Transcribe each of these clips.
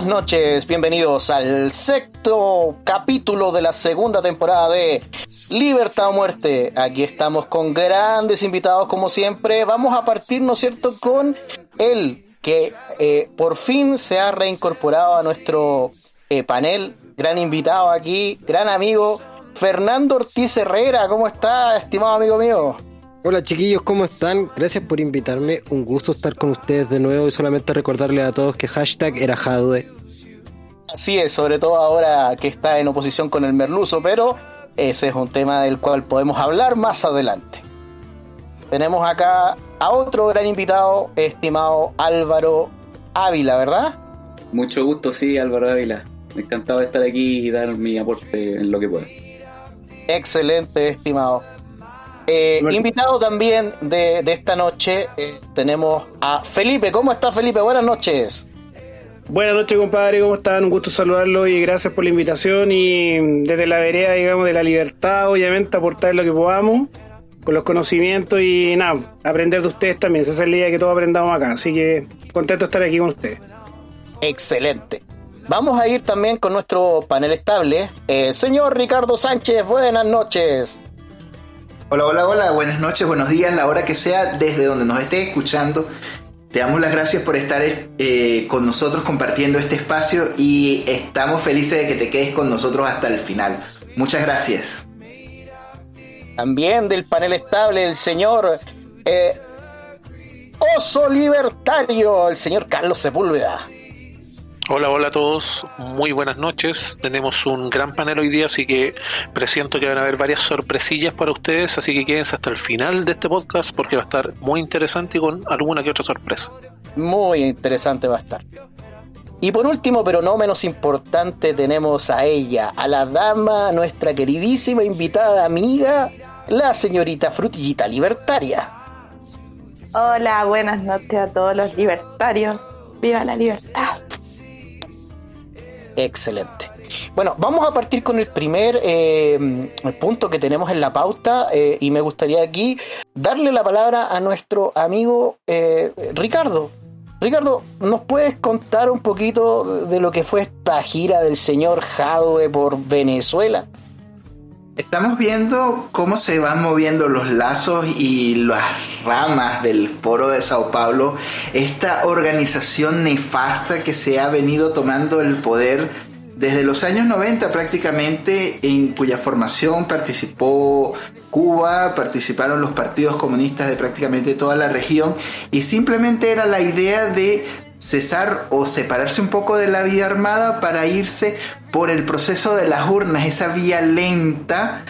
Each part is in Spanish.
buenas noches, bienvenidos al sexto capítulo de la segunda temporada de Libertad o Muerte. Aquí estamos con grandes invitados como siempre. Vamos a partir, ¿no es cierto?, con el que eh, por fin se ha reincorporado a nuestro eh, panel. Gran invitado aquí, gran amigo, Fernando Ortiz Herrera. ¿Cómo está, estimado amigo mío? Hola chiquillos, ¿cómo están? Gracias por invitarme. Un gusto estar con ustedes de nuevo y solamente recordarles a todos que hashtag era Jadwe. Así es, sobre todo ahora que está en oposición con el merluzo, pero ese es un tema del cual podemos hablar más adelante. Tenemos acá a otro gran invitado, estimado Álvaro Ávila, ¿verdad? Mucho gusto, sí, Álvaro Ávila. Me encantaba estar aquí y dar mi aporte en lo que pueda. Excelente, estimado. Eh, invitado también de, esta noche eh, tenemos a Felipe. ¿Cómo está Felipe? Buenas noches. Buenas noches, compadre. ¿Cómo están? Un gusto saludarlo y gracias por la invitación. Y desde la vereda, digamos, de la libertad, obviamente, aportar lo que podamos con los conocimientos y nada, aprender de ustedes también. Esa es la idea que todos aprendamos acá. Así que contento de estar aquí con ustedes. Excelente. Vamos a ir también con nuestro panel estable. Eh, señor Ricardo Sánchez, buenas noches. Hola, hola, hola, buenas noches, buenos días, la hora que sea, desde donde nos esté escuchando. Te damos las gracias por estar eh, con nosotros compartiendo este espacio y estamos felices de que te quedes con nosotros hasta el final. Muchas gracias. También del panel estable, el señor eh, Oso Libertario, el señor Carlos Sepúlveda. Hola, hola a todos, muy buenas noches. Tenemos un gran panel hoy día, así que presiento que van a haber varias sorpresillas para ustedes, así que quédense hasta el final de este podcast porque va a estar muy interesante y con alguna que otra sorpresa. Muy interesante va a estar. Y por último, pero no menos importante, tenemos a ella, a la dama, nuestra queridísima invitada amiga, la señorita Frutillita Libertaria. Hola, buenas noches a todos los libertarios. ¡Viva la libertad! Excelente. Bueno, vamos a partir con el primer eh, punto que tenemos en la pauta eh, y me gustaría aquí darle la palabra a nuestro amigo eh, Ricardo. Ricardo, ¿nos puedes contar un poquito de lo que fue esta gira del señor Jadwe por Venezuela? Estamos viendo cómo se van moviendo los lazos y las ramas del Foro de Sao Paulo, esta organización nefasta que se ha venido tomando el poder desde los años 90 prácticamente, en cuya formación participó Cuba, participaron los partidos comunistas de prácticamente toda la región y simplemente era la idea de cesar o separarse un poco de la vía armada para irse por el proceso de las urnas, esa vía lenta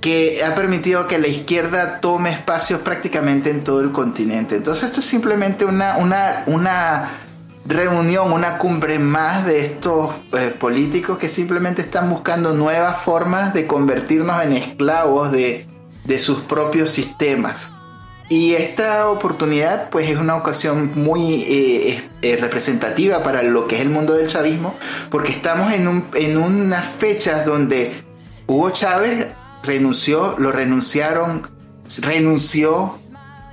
que ha permitido que la izquierda tome espacios prácticamente en todo el continente. Entonces esto es simplemente una, una, una reunión, una cumbre más de estos eh, políticos que simplemente están buscando nuevas formas de convertirnos en esclavos de, de sus propios sistemas. Y esta oportunidad pues es una ocasión muy eh, eh, representativa para lo que es el mundo del chavismo, porque estamos en, un, en unas fechas donde Hugo Chávez renunció, lo renunciaron, renunció,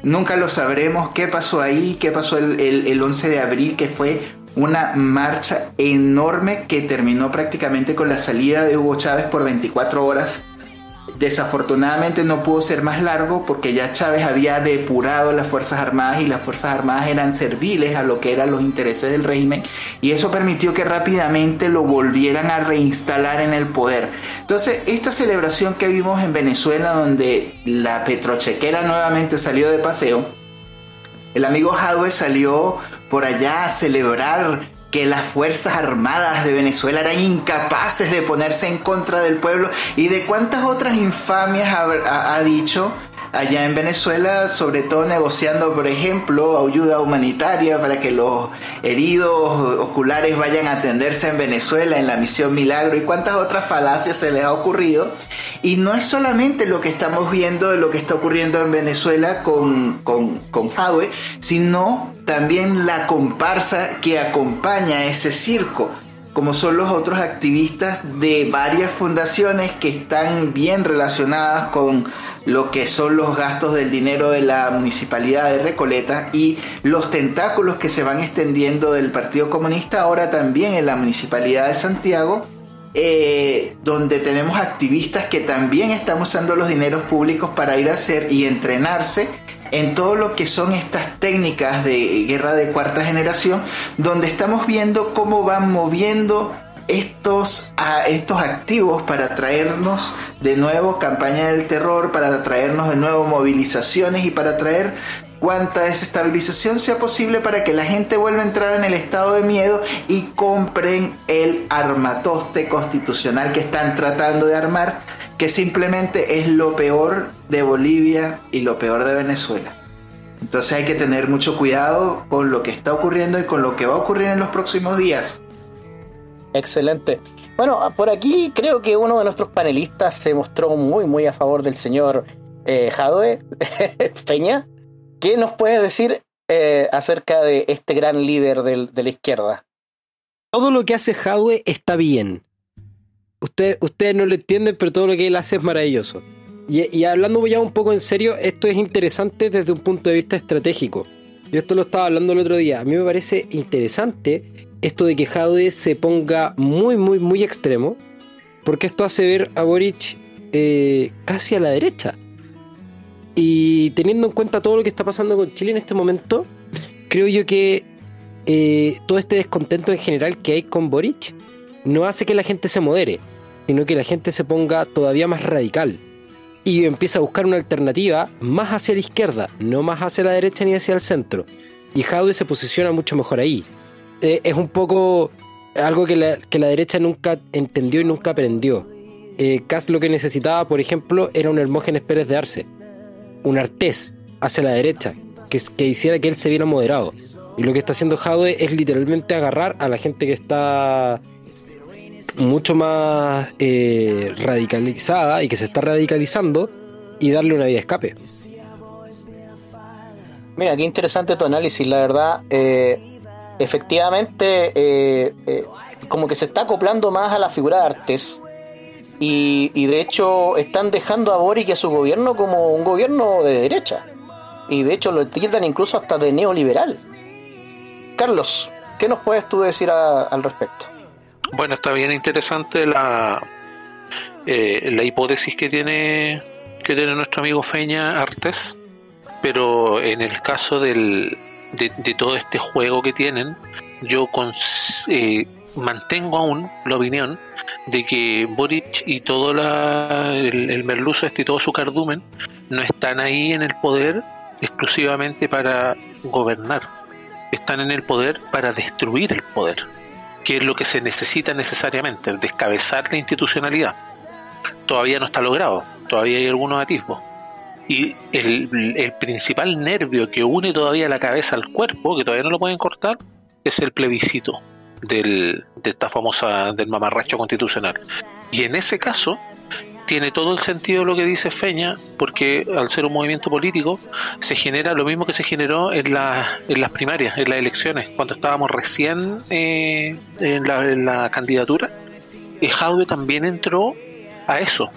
nunca lo sabremos qué pasó ahí, qué pasó el, el, el 11 de abril, que fue una marcha enorme que terminó prácticamente con la salida de Hugo Chávez por 24 horas Desafortunadamente no pudo ser más largo porque ya Chávez había depurado las Fuerzas Armadas y las Fuerzas Armadas eran serviles a lo que eran los intereses del régimen y eso permitió que rápidamente lo volvieran a reinstalar en el poder. Entonces, esta celebración que vimos en Venezuela donde la petrochequera nuevamente salió de paseo, el amigo Jadwe salió por allá a celebrar que las Fuerzas Armadas de Venezuela eran incapaces de ponerse en contra del pueblo y de cuántas otras infamias ha, dicho allá en Venezuela, sobre todo negociando, por ejemplo, ayuda humanitaria para que los heridos oculares vayan a atenderse en Venezuela en la misión Milagro y cuántas otras falacias se les ha ocurrido. Y no es solamente lo que estamos viendo de lo que está ocurriendo en Venezuela con, con, con sino también la comparsa que acompaña ese circo como son los otros activistas de varias fundaciones que están bien relacionadas con lo que son los gastos del dinero de la municipalidad de Recoleta y los tentáculos que se van extendiendo del Partido Comunista ahora también en la municipalidad de Santiago, eh, donde tenemos activistas que también están usando los dineros públicos para ir a hacer y entrenarse en todo lo que son estas técnicas de guerra de cuarta generación, donde estamos viendo cómo van moviendo estos, estos activos para traernos de nuevo campaña del terror, para traernos de nuevo movilizaciones y para traer cuanta desestabilización sea posible para que la gente vuelva a entrar en el estado de miedo y compren el armatoste constitucional que están tratando de armar, que simplemente es lo peor de Bolivia y lo peor de Venezuela. Entonces hay que tener mucho cuidado con lo que está ocurriendo y con lo que va a ocurrir en los próximos días. Excelente. Bueno, por aquí creo que uno de nuestros panelistas se mostró muy, muy a favor del señor eh, Jadwe Peña. ¿Qué nos puedes decir eh, acerca de este gran líder de la izquierda? Todo lo que hace Hadwe está bien. Usted, ustedes no lo entienden, pero todo lo que él hace es maravilloso. Y, y hablando ya un poco en serio, esto es interesante desde un punto de vista estratégico. Yo esto lo estaba hablando el otro día. A mí me parece interesante esto de que Hadwe se ponga muy, muy, muy extremo, porque esto hace ver a Boric eh, casi a la derecha. Y teniendo en cuenta todo lo que está pasando con Chile en este momento, creo yo que eh, todo este descontento en general que hay con Boric no hace que la gente se modere, sino que la gente se ponga todavía más radical y empieza a buscar una alternativa más hacia la izquierda, no más hacia la derecha ni hacia el centro. Y Jaude se posiciona mucho mejor ahí. Eh, es un poco algo que la, que la derecha nunca entendió y nunca aprendió. Eh, lo que necesitaba, por ejemplo, era un Hermógenes Pérez de Arce, un Artés hacia la derecha, que, que hiciera que él se viera moderado. Y lo que está haciendo Jaude es literalmente agarrar a la gente que está mucho más eh, radicalizada y que se está radicalizando y darle una vía de escape. Mira, qué interesante tu análisis, la verdad. eh, efectivamente, eh, eh, como que se está acoplando más a la figura de Artés. Y, de hecho están dejando a Boric y a su gobierno como un gobierno de derecha. Y de hecho lo etiquetan incluso hasta de neoliberal. Carlos, ¿qué nos puedes tú decir al respecto? Bueno, está bien interesante la, eh, la hipótesis que tiene, que tiene nuestro amigo Feña Artes, pero en el caso del, de, todo este juego que tienen, yo cons- eh, mantengo aún la opinión de que Boric y todo la, el, el merluzo este y todo su cardumen no están ahí en el poder exclusivamente para gobernar, están en el poder para destruir el poder que es lo que se necesita necesariamente, descabezar la institucionalidad. Todavía no está logrado, todavía hay algunos atisbos. Y el, principal nervio que une todavía la cabeza al cuerpo, que todavía no lo pueden cortar, es el plebiscito del, de esta famosa, del mamarracho constitucional. Y en ese caso, tiene todo el sentido lo que dice Feña, porque al ser un movimiento político, se genera lo mismo que se generó en, la- en las primarias, en las elecciones, cuando estábamos recién eh, en, la, en la candidatura. Eh, Jaude también entró a eso,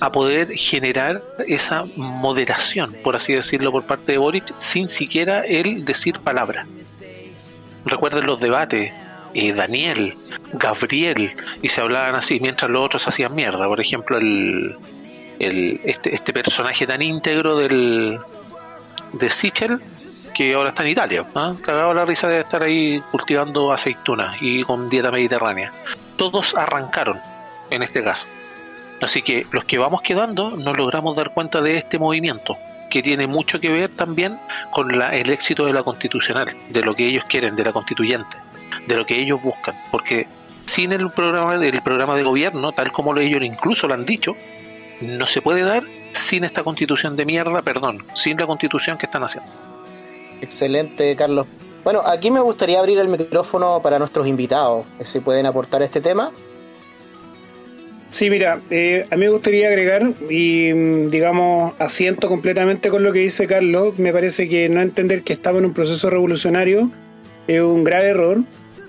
a poder generar esa moderación, por así decirlo, por parte de Boric, sin siquiera él decir palabra. Recuerden los debates, eh, Daniel, Gabriel, y se hablaban así, mientras los otros hacían mierda. Por ejemplo, el, este, este personaje tan íntegro del de Sichel, que ahora está en Italia, ¿ah? cagado la risa de estar ahí cultivando aceitunas y con dieta mediterránea. Todos arrancaron en este caso. Así que los que vamos quedando nos logramos dar cuenta de este movimiento, que tiene mucho que ver también con la- el éxito de la constitucional, de lo que ellos quieren, de la constituyente, de lo que ellos buscan, porque sin el programa del programa de gobierno, tal como lo- ellos incluso lo han dicho, no se puede dar sin esta constitución de mierda, perdón, sin la constitución que están haciendo. Excelente, Carlos. Bueno, aquí me gustaría abrir el micrófono para nuestros invitados, eh, si pueden aportar este tema. Sí, mira, eh, a mí me gustaría agregar y, mm, digamos, asiento completamente con lo que dice Carlos. Me parece que no entender que estamos en un proceso revolucionario es un grave error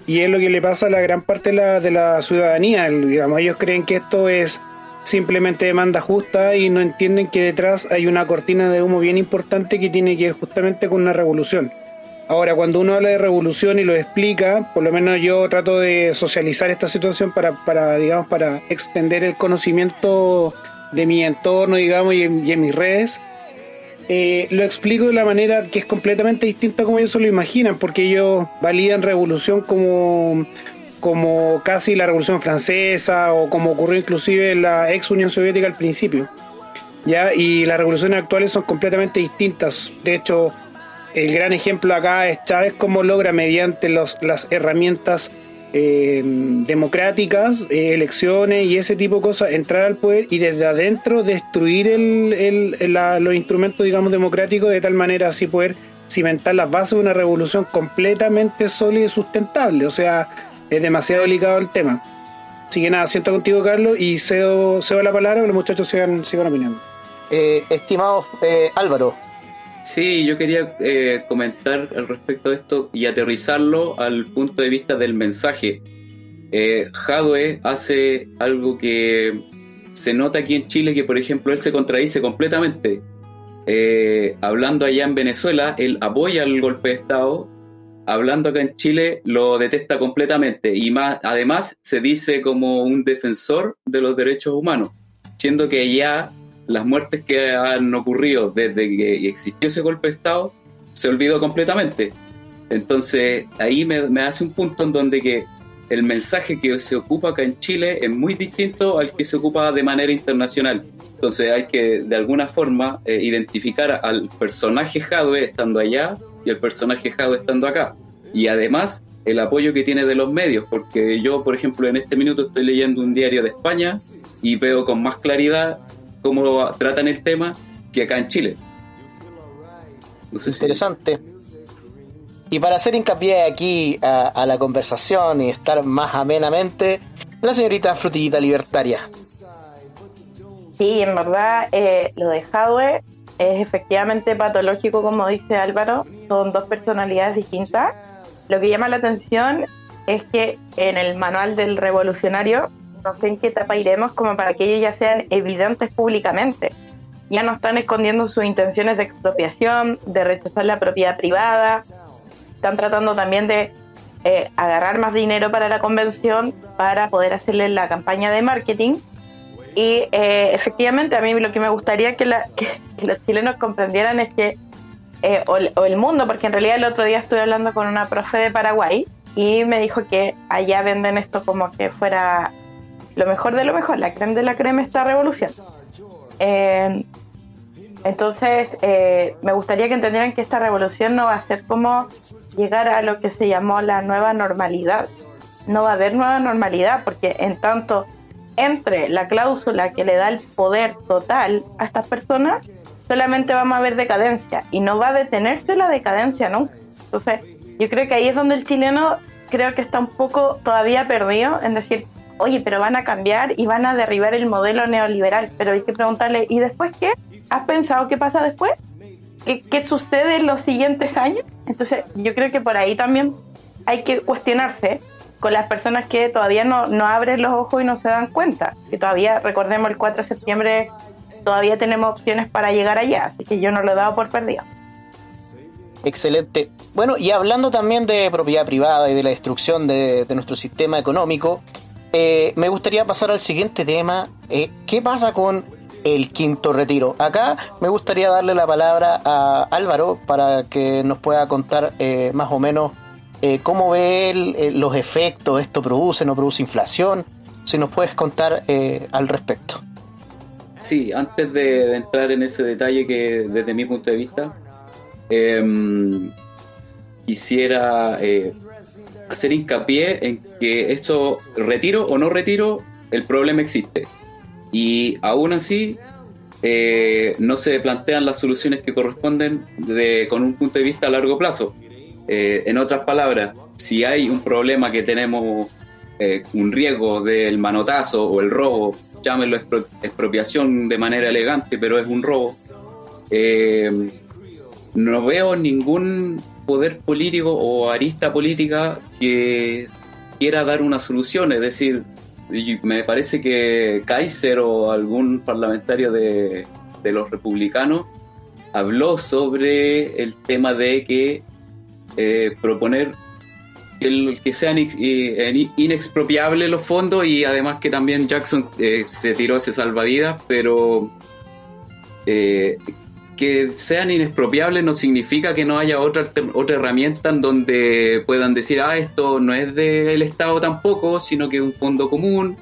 y es lo que le pasa a la gran parte de la, de la ciudadanía. Digamos, ellos creen que esto es simplemente demanda justa y no entienden que detrás hay una cortina de humo bien importante que tiene que ver justamente con una revolución. Ahora, cuando uno habla de revolución y lo explica, por lo menos yo trato de socializar esta situación para, para digamos, para extender el conocimiento de mi entorno, digamos, y en, mis redes, eh, lo explico de la manera que es completamente distinta como ellos se lo imaginan, porque ellos validan revolución como, como casi la revolución francesa o como ocurrió inclusive en la ex Unión Soviética al principio. ¿ya? Y las revoluciones actuales son completamente distintas. De hecho, el gran ejemplo acá es Chávez cómo logra mediante los, las herramientas eh, democráticas, eh, elecciones y ese tipo de cosas, entrar al poder y desde adentro destruir el, los instrumentos, digamos, democráticos de tal manera así poder cimentar las bases de una revolución completamente sólida y sustentable. O sea, es demasiado delicado el tema. Así que nada, siento contigo, Carlos, y cedo, cedo la palabra que los muchachos sigan, sigan opinando. Eh, estimado eh, Álvaro, Sí, yo quería eh, comentar al respecto de esto y aterrizarlo al punto de vista del mensaje. Eh, Jadwe hace algo que se nota aquí en Chile, que por ejemplo él se contradice completamente. Eh, hablando allá en Venezuela, él apoya el golpe de Estado, hablando acá en Chile lo detesta completamente y más, además se dice como un defensor de los derechos humanos, siendo que ya las muertes que han ocurrido desde que existió ese golpe de Estado se olvidó completamente. Entonces ahí me, hace un punto en donde que el mensaje que se ocupa acá en Chile es muy distinto al que se ocupa de manera internacional. Entonces hay que de alguna forma eh, identificar al personaje Jadwe estando allá y el personaje Jadwe estando acá. Y además el apoyo que tiene de los medios, porque yo, por ejemplo, en este minuto estoy leyendo un diario de España y veo con más claridad cómo tratan el tema que acá en Chile. Interesante. Y para hacer hincapié aquí a, la conversación y estar más amenamente, la señorita Frutillita Libertaria. Sí, en verdad, eh, lo de Hadwe es efectivamente patológico, como dice Álvaro. Son dos personalidades distintas. Lo que llama la atención es que en el manual del revolucionario no sé en qué etapa iremos como para que ellos ya sean evidentes públicamente. Ya no están escondiendo sus intenciones de expropiación, de rechazar la propiedad privada, están tratando también de eh, agarrar más dinero para la convención para poder hacerle la campaña de marketing. Y eh, efectivamente a mí lo que me gustaría que, los chilenos comprendieran es que, eh, o, o el mundo, porque en realidad el otro día estuve hablando con una profe de Paraguay y me dijo que allá venden esto como que fuera lo mejor de lo mejor, la crema de la crema esta revolución. Eh, entonces, eh, me gustaría que entendieran que esta revolución no va a ser como llegar a lo que se llamó la nueva normalidad. No va a haber nueva normalidad porque en tanto entre la cláusula que le da el poder total a estas personas, solamente vamos a ver decadencia y no va a detenerse la decadencia nunca. Entonces, yo creo que ahí es donde el chileno creo que está un poco todavía perdido en decir, oye, pero van a cambiar y van a derribar el modelo neoliberal. Pero hay que preguntarle, ¿y después qué? ¿Has pensado qué pasa después? ¿Qué, sucede en los siguientes años? Entonces, yo creo que por ahí también hay que cuestionarse con las personas que todavía no, no abren los ojos y no se dan cuenta. Que todavía, recordemos, el 4 de septiembre todavía tenemos opciones para llegar allá. Así que yo no lo he dado por perdido. Excelente. Bueno, y hablando también de propiedad privada y de la destrucción de, de nuestro sistema económico, eh, me gustaría pasar al siguiente tema. Eh, ¿Qué pasa con el quinto retiro? Acá me gustaría darle la palabra a Álvaro para que nos pueda contar eh, más o menos cómo ve él los efectos, esto produce, no produce inflación. Si nos puedes contar al respecto. Sí, antes de, entrar en ese detalle que desde mi punto de vista, em, quisiera hacer hincapié en que esto, retiro o no retiro, el problema existe. Y aún así, eh, no se plantean las soluciones que corresponden de, con un punto de vista a largo plazo. Eh, en otras palabras, si hay un problema que tenemos, eh, un riesgo del manotazo o el robo, llámenlo expropiación de manera elegante, pero es un robo, no veo ningún poder político o arista política que quiera dar una solución, es decir, me parece que Kaiser o algún parlamentario de, de los republicanos habló sobre el tema de que eh, proponer el- que sean inexpropiables los fondos y además que también Jackson eh, se tiró ese salvavidas, pero eh, que sean inexpropiables no significa que no haya otra, otra herramienta en donde puedan decir, ah, esto no es del Estado tampoco, sino que es un fondo común,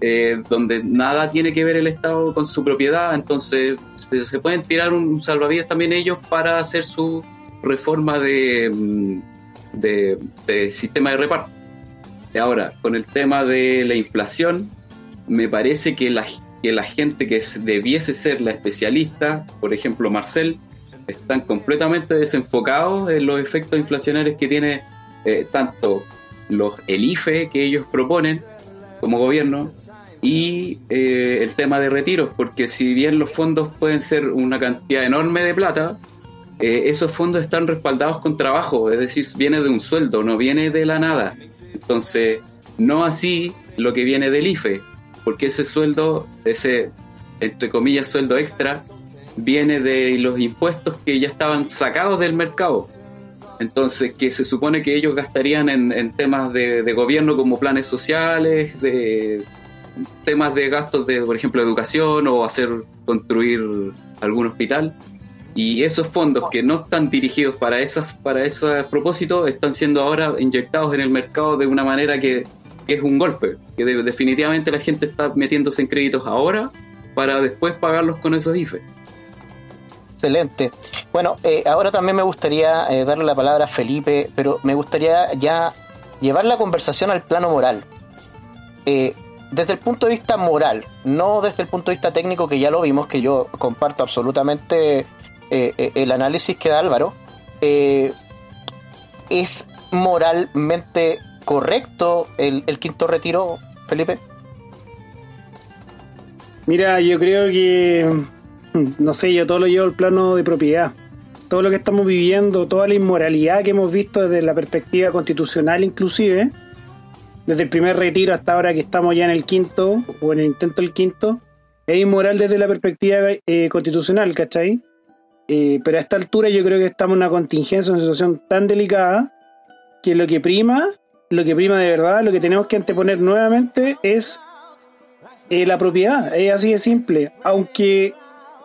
eh, donde nada tiene que ver el Estado con su propiedad, entonces se- pueden tirar un salvavidas también ellos para hacer su reforma de, mm, de, de sistema de reparto. Ahora, con el tema de la inflación, me parece que la, que la gente que debiese ser la especialista, por ejemplo Marcel, están completamente desenfocados en los efectos inflacionarios que tiene eh, tanto los, el IFE que ellos proponen como gobierno y eh, el tema de retiros, porque si bien los fondos pueden ser una cantidad enorme de plata, eh, esos fondos están respaldados con trabajo, es decir, viene de un sueldo, no viene de la nada. Entonces, no así lo que viene del IFE, porque ese sueldo, ese, entre comillas, sueldo extra, viene de los impuestos que ya estaban sacados del mercado. Entonces, que se supone que ellos gastarían en, en temas de, de gobierno como planes sociales, de temas de gastos de, por ejemplo, educación o hacer construir algún hospital. Y esos fondos que no están dirigidos para esas, para esos propósitos están siendo ahora inyectados en el mercado de una manera que, que es un golpe, que de- definitivamente la gente está metiéndose en créditos ahora para después pagarlos con esos IFE. Excelente. Bueno, eh, ahora también me gustaría eh, darle la palabra a Felipe, pero me gustaría ya llevar la conversación al plano moral. Eh, desde el punto de vista moral, no desde el punto de vista técnico, que ya lo vimos, que yo comparto absolutamente el análisis que da Álvaro, ¿es moralmente correcto el, quinto retiro, Felipe? Mira, yo creo que, mm, no sé, yo todo lo llevo al plano de propiedad. Todo lo que estamos viviendo, toda la inmoralidad que hemos visto desde la perspectiva constitucional inclusive, desde el primer retiro hasta ahora que estamos ya en el quinto, o en el intento del quinto, es inmoral desde la perspectiva eh, constitucional, ¿cachai? Eh, pero a esta altura yo creo que estamos en una contingencia, una situación tan delicada, que lo que prima, lo que prima de verdad, lo que tenemos que anteponer nuevamente es eh, la propiedad, es así de simple. Aunque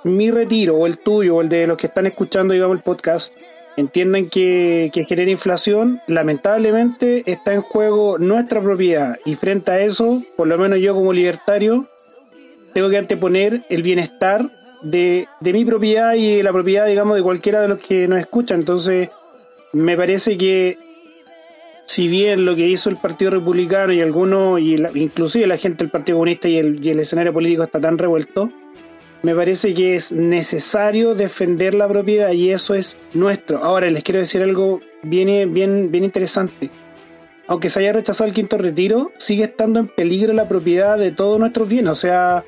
mi retiro, o el tuyo, o el de los que están escuchando, digamos, el podcast, entiendan que, que genera inflación, lamentablemente está en juego nuestra propiedad. Y frente a eso, por lo menos yo como libertario, tengo que anteponer el bienestar de, de mi propiedad y la propiedad, digamos, de cualquiera de los que nos escuchan. Entonces, me parece que si bien lo que hizo el Partido Republicano y algunos, y la- inclusive la gente del Partido Comunista y el, y el escenario político está tan revuelto, me parece que es necesario defender la propiedad y eso es nuestro. Ahora les quiero decir algo bien, bien, bien interesante. Aunque se haya rechazado el quinto retiro, sigue estando en peligro la propiedad de todos nuestros bienes. O sea,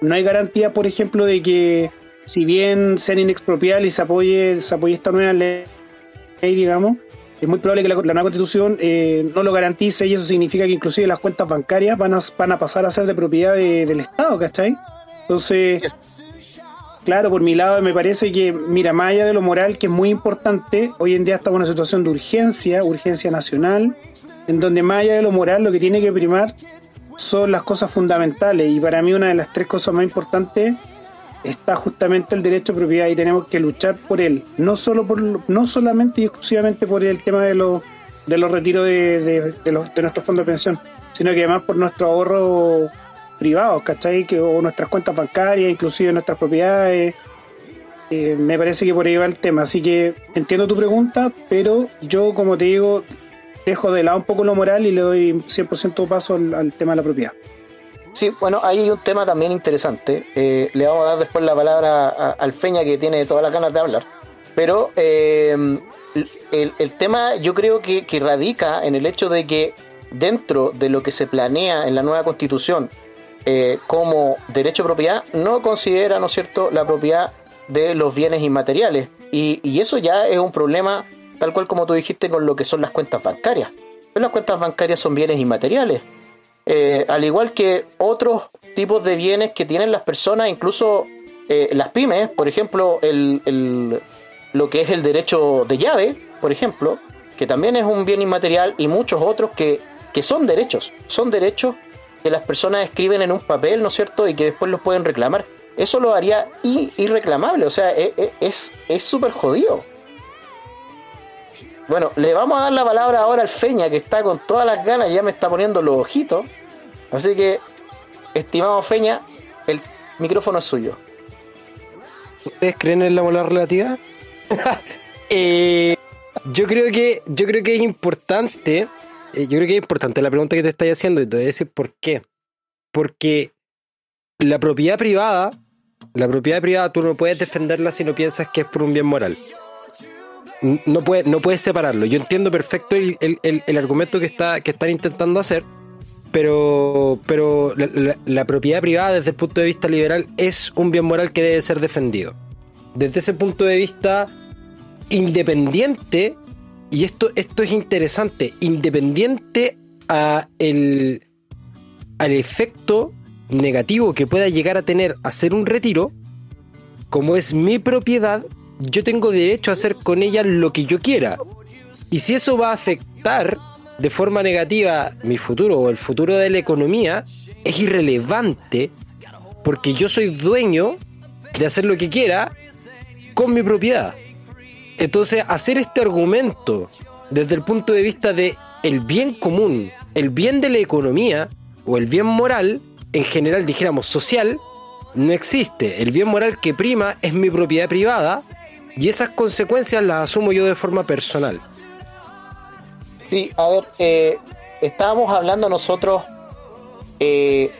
no hay garantía, por ejemplo, de que si bien sean inexpropiables y se apoye, se apoye esta nueva ley, digamos, es muy probable que la, la nueva constitución eh, no lo garantice y eso significa que inclusive las cuentas bancarias van a, van a pasar a ser de propiedad de- del Estado, ¿cachai? Entonces, claro, por mi lado me parece que, mira, más allá de lo moral, que es muy importante, hoy en día estamos en una situación de urgencia, urgencia nacional, en donde más allá de lo moral lo que tiene que primar son las cosas fundamentales y para mí una de las tres cosas más importantes está justamente el derecho a propiedad y tenemos que luchar por él, no solo por no solamente y exclusivamente por el tema de los de los retiros de, de, de los, de nuestros fondos de pensión, sino que además por nuestro ahorro privados, ¿cachai? Que, o nuestras cuentas bancarias, inclusive nuestras propiedades. Eh, me parece que por ahí va el tema. Así que entiendo tu pregunta, pero yo, como te digo, dejo de lado un poco lo moral y le doy 100% paso al tema de la propiedad. Sí, bueno, ahí hay un tema también interesante. Eh, le vamos a dar después la palabra a- al Feña que tiene todas las ganas de hablar. Pero eh, el, tema yo creo que, radica en el hecho de que dentro de lo que se planea en la nueva constitución eh, como derecho a propiedad, no considera, ¿no es cierto?, la propiedad de los bienes inmateriales. Y, y eso ya es un problema, tal cual como tú dijiste, con lo que son las cuentas bancarias. Las cuentas bancarias son bienes inmateriales. Eh, al igual que otros tipos de bienes que tienen las personas, incluso eh, las pymes, por ejemplo, el, lo que es el derecho de llave, por ejemplo, que también es un bien inmaterial, y muchos otros que, que son derechos, son derechos que las personas escriben en un papel, ¿no es cierto? Y que después los pueden reclamar. Eso lo haría irreclamable, o sea, e- e- es es súper jodido. Bueno, le vamos a dar la palabra ahora al Feña, que está con todas las ganas, ya me está poniendo los ojitos. Así que, estimado Feña, el micrófono es suyo. ¿Ustedes creen en la moral relativa? Eh, yo creo que yo creo que es importante. eh, yo creo que es importante la pregunta que te estoy haciendo y te voy a decir por qué. Porque la propiedad privada, la propiedad privada tú no puedes defenderla si no piensas que es por un bien moral. No puedes, no puedes separarlo. Yo entiendo perfecto el, el- el- el argumento que, está, que están intentando hacer, pero, pero la, la- la propiedad privada desde el punto de vista liberal es un bien moral que debe ser defendido. Desde ese punto de vista independiente, y esto, esto es interesante, independiente a el, al efecto negativo que pueda llegar a tener hacer un retiro, como es mi propiedad, yo tengo derecho a hacer con ella lo que yo quiera. Y si eso va a afectar de forma negativa mi futuro o el futuro de la economía, es irrelevante porque yo soy dueño de hacer lo que quiera con mi propiedad. Entonces, hacer este argumento desde el punto de vista de el bien común, el bien de la economía o el bien moral, en general dijéramos social, no existe. El bien moral que prima es mi propiedad privada y esas consecuencias las asumo yo de forma personal. Sí, a ver, eh, estábamos hablando nosotros eh,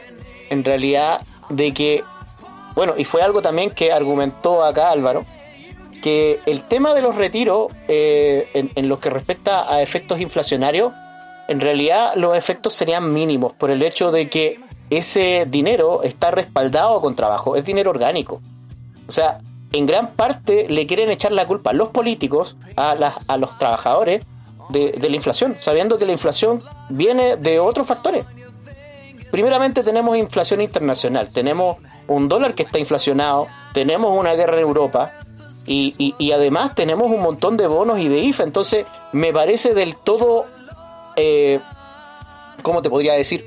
en realidad de que, bueno, y fue algo también que argumentó acá Álvaro, que el tema de los retiros, eh, en, lo que respecta a efectos inflacionarios, en realidad los efectos serían mínimos por el hecho de que ese dinero está respaldado con trabajo, es dinero orgánico. O sea, en gran parte le quieren echar la culpa a los políticos, a, las- a los trabajadores de, la inflación, sabiendo que la inflación viene de otros factores. Primeramente tenemos inflación internacional, tenemos un dólar que está inflacionado, tenemos una guerra en Europa y, y- y además tenemos un montón de bonos y de IFA. Entonces me parece del todo, eh, ¿cómo te podría decir?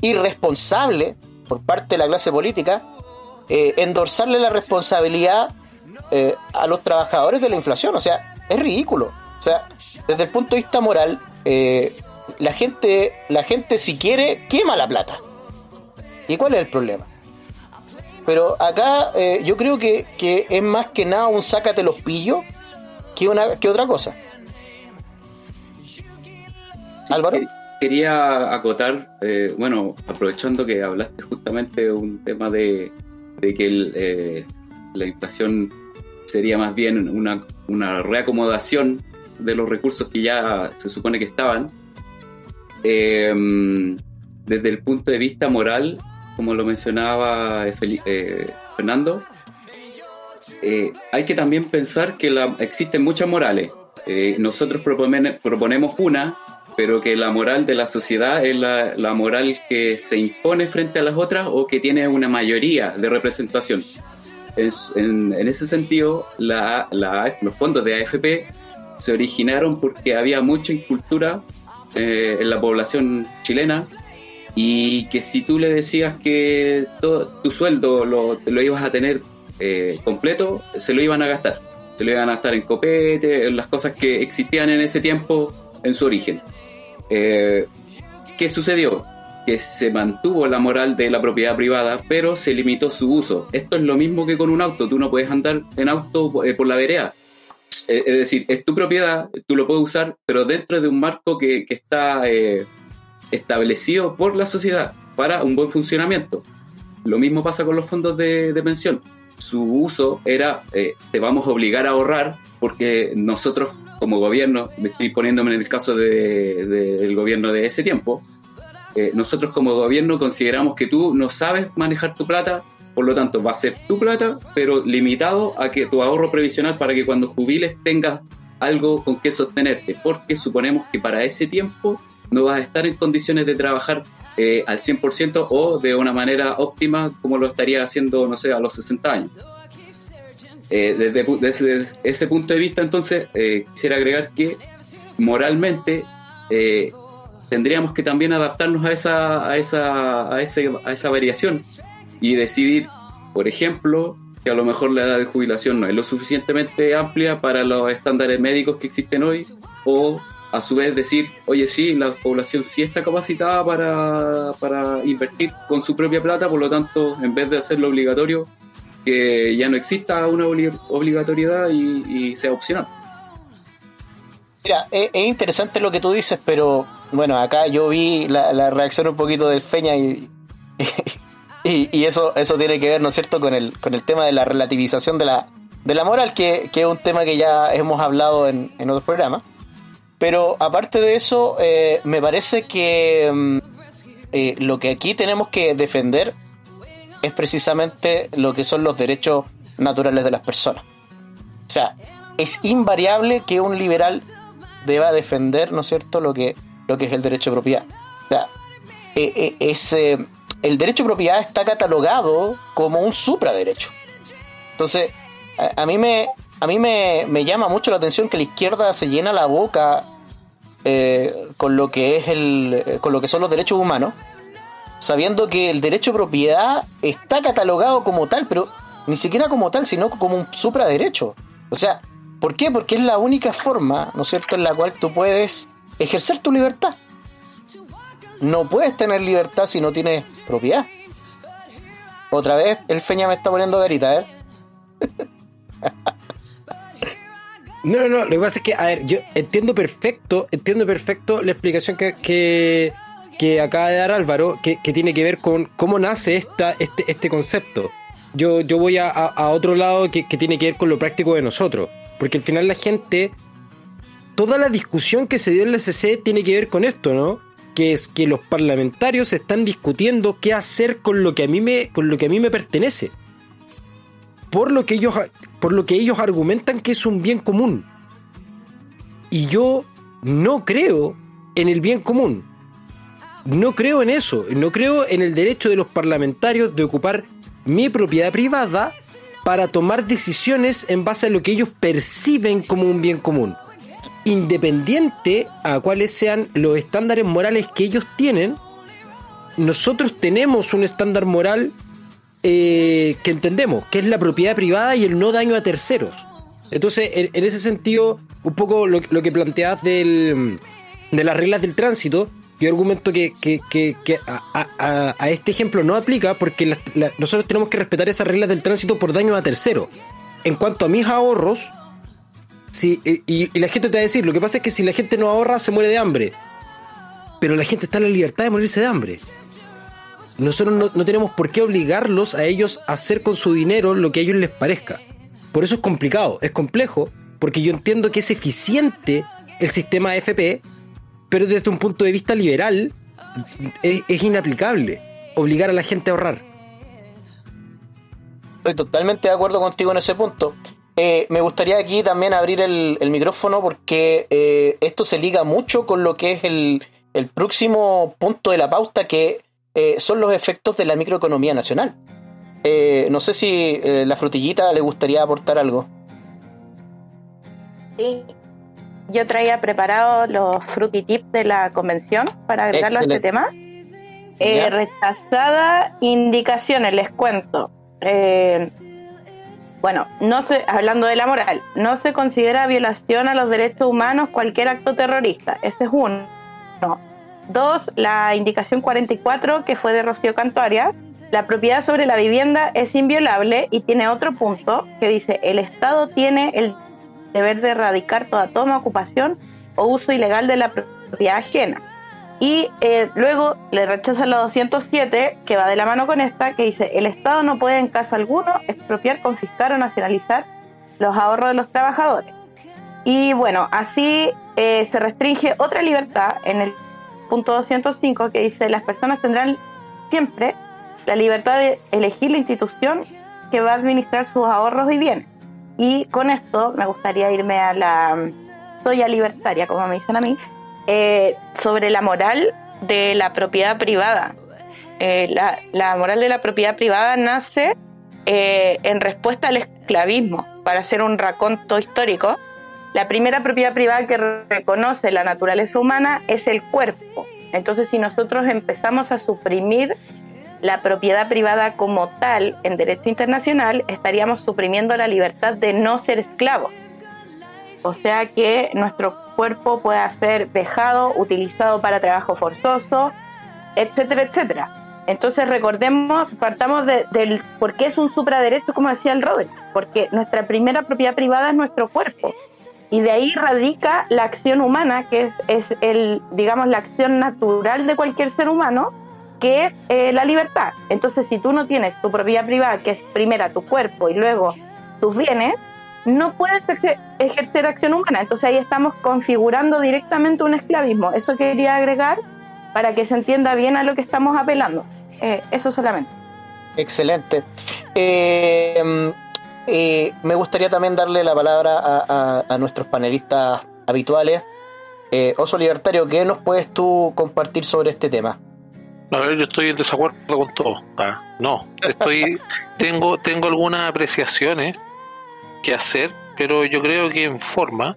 Irresponsable por parte de la clase política eh, endorsarle la responsabilidad eh, a los trabajadores de la inflación. O sea, es ridículo. O sea, desde el punto de vista moral, eh, la gente, la gente si quiere, quema la plata. ¿Y cuál es el problema? Pero acá eh, yo creo que, que es más que nada un sácate los pillos que, una, que otra cosa. Álvaro. Quer- Quería acotar, eh, bueno, aprovechando que hablaste justamente de un tema de, de que el, eh, la inflación sería más bien una, una reacomodación de los recursos que ya se supone que estaban. Eh, desde el punto de vista moral, como lo mencionaba eh, eh, Fernando, eh, hay que también pensar que la- existen muchas morales. Nosotros propone- proponemos una, pero que la moral de la sociedad es la, la moral que se impone frente a las otras o que tiene una mayoría de representación. En, ese sentido, la, los fondos de AFP se originaron porque había mucha incultura eh, en la población chilena y que si tú le decías que tu sueldo lo, lo ibas a tener eh, completo, se lo iban a gastar. Se lo iban a gastar en copete, en las cosas que existían en ese tiempo en su origen. Eh, ¿Qué sucedió? Que se mantuvo la moral de la propiedad privada, pero se limitó su uso. Esto es lo mismo que con un auto. Tú no puedes andar en auto eh, por la vereda. Eh, es decir, es tu propiedad, tú lo puedes usar, pero dentro de un marco que, que está eh, establecido por la sociedad para un buen funcionamiento. Lo mismo pasa con los fondos de, de pensión. Su uso era, eh, te vamos a obligar a ahorrar porque nosotros como gobierno, me estoy poniéndome en el caso de- de- del gobierno de ese tiempo, nosotros como gobierno consideramos que tú no sabes manejar tu plata, por lo tanto va a ser tu plata, pero limitado a que tu ahorro previsional para que cuando jubiles tengas algo con que sostenerte, porque suponemos que para ese tiempo no vas a estar en condiciones de trabajar eh, al 100% o de una manera óptima como lo estaría haciendo, no sé, a los 60 años. Eh, desde, ese punto de vista, entonces, eh, quisiera agregar que moralmente tendríamos que también adaptarnos a esa, a esa, a, ese, a esa variación y decidir, por ejemplo, que a lo mejor la edad de jubilación no es lo suficientemente amplia para los estándares médicos que existen hoy, o a su vez decir, oye, sí, la población sí está capacitada para, para invertir con su propia plata, por lo tanto, en vez de hacerlo obligatorio, que ya no exista una obligatoriedad y, sea opcional. Mira, es, interesante lo que tú dices, pero bueno, acá yo vi la, reacción un poquito del Feña y, y, eso, eso tiene que ver, ¿no es cierto?, con el, con el tema de la relativización de la, de la moral, que, es un tema que ya hemos hablado en, en otros programas. Pero aparte de eso, eh, me parece que mm, eh, lo que aquí tenemos que defender es precisamente lo que son los derechos naturales de las personas. O sea, es invariable que un liberal deba defender, ¿no es cierto?, lo que, lo que es el derecho de propiedad. O sea, eh, el derecho de propiedad está catalogado como un supraderecho. Entonces, a, mí me, a mí me, llama mucho la atención que la izquierda se llena la boca eh, con lo que es el, con lo que son los derechos humanos, sabiendo que el derecho de propiedad está catalogado como tal, pero ni siquiera como tal, sino como un supraderecho. O sea, ¿por qué? Porque es la única forma, ¿no es cierto?, en la cual tú puedes ejercer tu libertad. No puedes tener libertad si no tienes propiedad. Otra vez, el Feña me está poniendo garita, ¿eh? No, no, no, lo que pasa es que, a ver, yo entiendo perfecto, entiendo perfecto la explicación que, que, acaba de dar Álvaro, que, tiene que ver con cómo nace esta, este, este concepto. Yo, yo voy a, a otro lado que, tiene que ver con lo práctico de nosotros, porque al final la gente, toda la discusión que se dio en la SC tiene que ver con esto, ¿no? Que es que los parlamentarios están discutiendo qué hacer con lo que a mí me, con lo que a mí me pertenece por lo que ellos, por lo que ellos argumentan que es un bien común. Y yo no creo en el bien común. No creo en eso. No creo en el derecho de los parlamentarios de ocupar mi propiedad privada para tomar decisiones en base a lo que ellos perciben como un bien común. Independiente a cuáles sean los estándares morales que ellos tienen, nosotros tenemos un estándar moral eh, que entendemos, que es la propiedad privada y el no daño a terceros. Entonces, en, ese sentido, un poco lo, que planteas del, de las reglas del tránsito, yo argumento que, a, este ejemplo no aplica porque nosotros tenemos que respetar esas reglas del tránsito por daño a terceros. En cuanto a mis ahorros, si, y, y, la gente te va a decir, lo que pasa es que si la gente no ahorra, se muere de hambre. Pero la gente está en la libertad de morirse de hambre nosotros no, tenemos por qué obligarlos a ellos a hacer con su dinero lo que a ellos les parezca. Por eso es complicado, es complejo, porque yo entiendo que es eficiente el sistema AFP, pero desde un punto de vista liberal es, inaplicable obligar a la gente a ahorrar. Estoy totalmente de acuerdo contigo en ese punto. Eh, me gustaría aquí también abrir el, micrófono porque eh, esto se liga mucho con lo que es el, el próximo punto de la pauta que eh, son los efectos de la microeconomía nacional. Eh, no sé si eh, la frutillita le gustaría aportar algo. Sí, yo traía preparados los frutitips de la convención para agregarlo a este tema. rechazada indicaciones, les cuento. Bueno, no se, hablando de la moral, no se considera violación a los derechos humanos cualquier acto terrorista. Ese es uno. No. Dos, la indicación 44, que fue de Rocío Cantuaria, la propiedad sobre la vivienda es inviolable y tiene otro punto que dice, el Estado tiene el deber de erradicar toda toma, ocupación o uso ilegal de la propiedad ajena. Y eh, luego le rechaza la 207, que va de la mano con esta, que dice, el Estado no puede en caso alguno expropiar, confiscar o nacionalizar los ahorros de los trabajadores. Y bueno, así eh, se restringe otra libertad en el punto 205 que dice las personas tendrán siempre la libertad de elegir la institución que va a administrar sus ahorros y bienes. Y con esto me gustaría irme a la soya libertaria, como me dicen a mí, eh, sobre la moral de la propiedad privada. Eh, la, moral de la propiedad privada nace eh, en respuesta al esclavismo. Para hacer un raconto histórico, la primera propiedad privada que reconoce la naturaleza humana es el cuerpo. Entonces, si nosotros empezamos a suprimir la propiedad privada como tal en derecho internacional, estaríamos suprimiendo la libertad de no ser esclavos. O sea que nuestro cuerpo pueda ser dejado, utilizado para trabajo forzoso, etcétera, etcétera. Entonces recordemos, partamos del por qué es un supraderecho, como decía el Robert, porque nuestra primera propiedad privada es nuestro cuerpo. Y de ahí radica la acción humana, que es, es el, digamos, la acción natural de cualquier ser humano, que es eh, la libertad. Entonces, si tú no tienes tu propiedad privada, que es primera tu cuerpo y luego tus bienes, no puedes ejercer acción humana. Entonces ahí estamos configurando directamente un esclavismo. Eso quería agregar para que se entienda bien a lo que estamos apelando. Eh, eso solamente. Excelente. Eh, eh, me gustaría también darle la palabra a, nuestros panelistas habituales. Oso Libertario, ¿qué nos puedes tú compartir sobre este tema? A ver, yo estoy en desacuerdo con todo. Ah, no, estoy, tengo, tengo algunas apreciaciones que hacer, pero yo creo que en forma,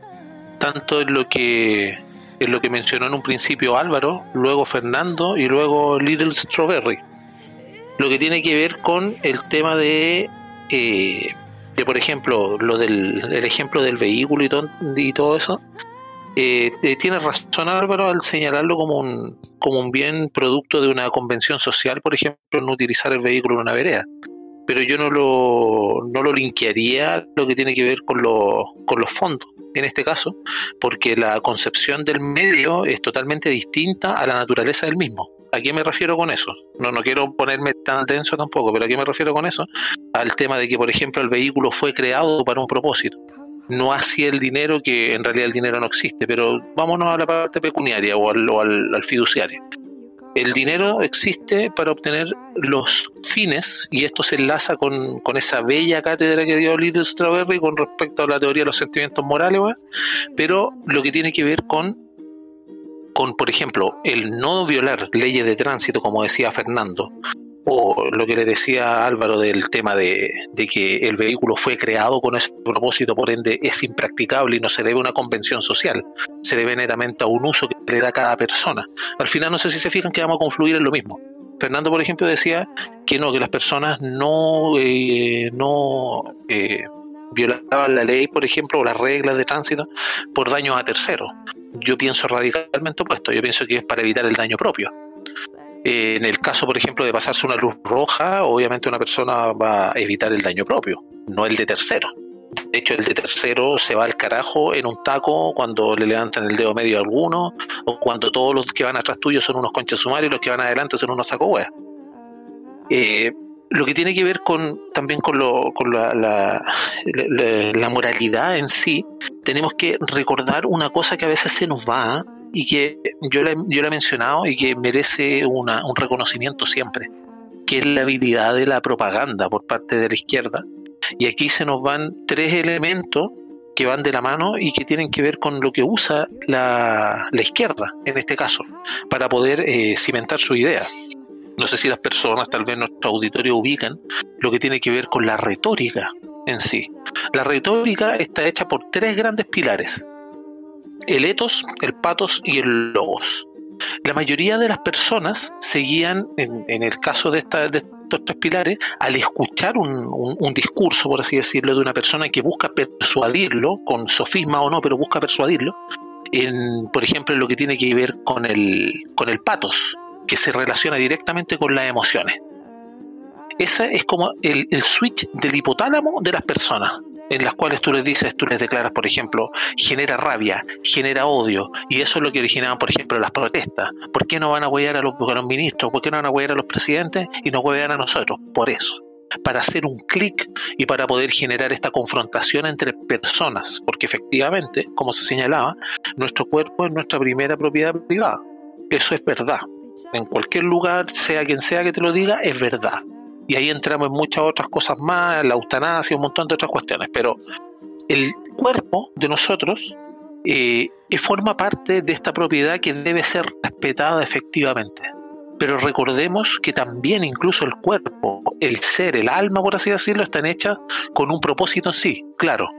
tanto en lo que en lo que mencionó en un principio Álvaro, luego Fernando y luego Little Strawberry. Lo que tiene que ver con el tema de, eh, de por ejemplo, lo del el ejemplo del vehículo y todo, eso. Eh, eh, tiene razón Álvaro al señalarlo como un, como un bien producto de una convención social, por ejemplo, no utilizar el vehículo en una vereda pero yo no lo, no lo linkearía lo que tiene que ver con, con los fondos, en este caso, porque la concepción del medio es totalmente distinta a la naturaleza del mismo. ¿A qué me refiero con eso? No, no quiero ponerme tan denso tampoco, pero ¿a qué me refiero con eso? Al tema de que, por ejemplo, el vehículo fue creado para un propósito. No así el dinero, que en realidad el dinero no existe, pero vámonos a la parte pecuniaria o al, al fiduciario. El dinero existe para obtener los fines, y esto se enlaza con, esa bella cátedra que dio Little Strawberry con respecto a la teoría de los sentimientos morales, pero lo que tiene que ver con, con, por ejemplo, el no violar leyes de tránsito, como decía Fernando, o lo que le decía Álvaro del tema de, que el vehículo fue creado con ese propósito, por ende es impracticable y no se debe a una convención social, se debe netamente a un uso que le da cada persona. Al final no sé si se fijan que vamos a confluir en lo mismo. Fernando, por ejemplo, decía que no, que las personas no, eh, no eh, violaban la ley, por ejemplo, o las reglas de tránsito por daños a terceros. Yo pienso radicalmente opuesto, yo pienso que es para evitar el daño propio eh, en el caso, por ejemplo, de pasarse una luz roja, obviamente una persona va a evitar el daño propio, no el de tercero. De hecho, el de tercero se va al carajo en un taco cuando le levantan el dedo medio a alguno, o cuando todos los que van atrás tuyo son unos conches sumarios y los que van adelante son unos saco eh, lo que tiene que ver con también con, lo, con la, la, moralidad en sí, tenemos que recordar una cosa que a veces se nos va, y que yo le, yo he mencionado y que merece una, un reconocimiento siempre, que es la habilidad de la propaganda por parte de la izquierda. Y aquí se nos van tres elementos que van de la mano y que tienen que ver con lo que usa la, la izquierda, en este caso, para poder eh, cimentar su idea. No sé si las personas, tal vez nuestro auditorio, ubican lo que tiene que ver con la retórica en sí. La retórica está hecha por tres grandes pilares el etos, el patos y el logos. La mayoría de las personas seguían, en, el caso de, estos tres pilares, al escuchar un, discurso, por así decirlo, de una persona que busca persuadirlo, con sofisma o no, pero busca persuadirlo, en, por ejemplo, en lo que tiene que ver con el, con el patos, que se relaciona directamente con las emociones. Ese es como el, el switch del hipotálamo de las personas en las cuales tú les dices, tú les declaras, por ejemplo, genera rabia, genera odio, y eso es lo que originaban, por ejemplo, las protestas. ¿Por qué no van a huear a los, ministros? ¿Por qué no van a huear a los presidentes y no huean a nosotros? Por eso para hacer un clic y para poder generar esta confrontación entre personas, porque efectivamente, como se señalaba, nuestro cuerpo es nuestra primera propiedad privada. Eso es verdad. En cualquier lugar, sea quien sea que te lo diga, es verdad y ahí entramos en muchas otras cosas más, la eutanasia, un montón de otras cuestiones, pero el cuerpo de nosotros eh, forma parte de esta propiedad que debe ser respetada efectivamente. Pero recordemos que también incluso el cuerpo, el ser, el alma, por así decirlo, están hechas con un propósito en sí, claro.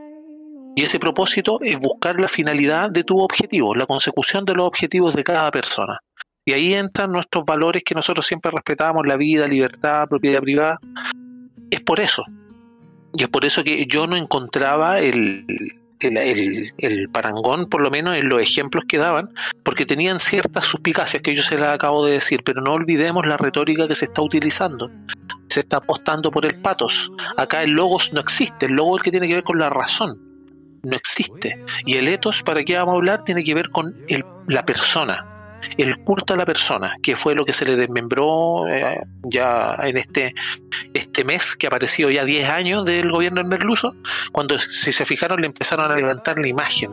Y ese propósito es buscar la finalidad de tu objetivo, la consecución de los objetivos de cada persona. Y ahí entran nuestros valores que nosotros siempre respetamos, la vida, libertad, propiedad privada. Es por eso. Y es por eso que yo no encontraba el, el, parangón, por lo menos en los ejemplos que daban, porque tenían ciertas suspicacias que yo se las acabo de decir, pero no olvidemos la retórica que se está utilizando. Se está apostando por el patos. Acá el logos no existe, el logo es el que tiene que ver con la razón. No existe. Y el etos, ¿para qué vamos a hablar? Tiene que ver con el, la persona el culto a la persona, que fue lo que se le desmembró eh, ya en este, este mes que apareció ya 10 años del gobierno del Merluzo, cuando si se fijaron le empezaron a levantar la imagen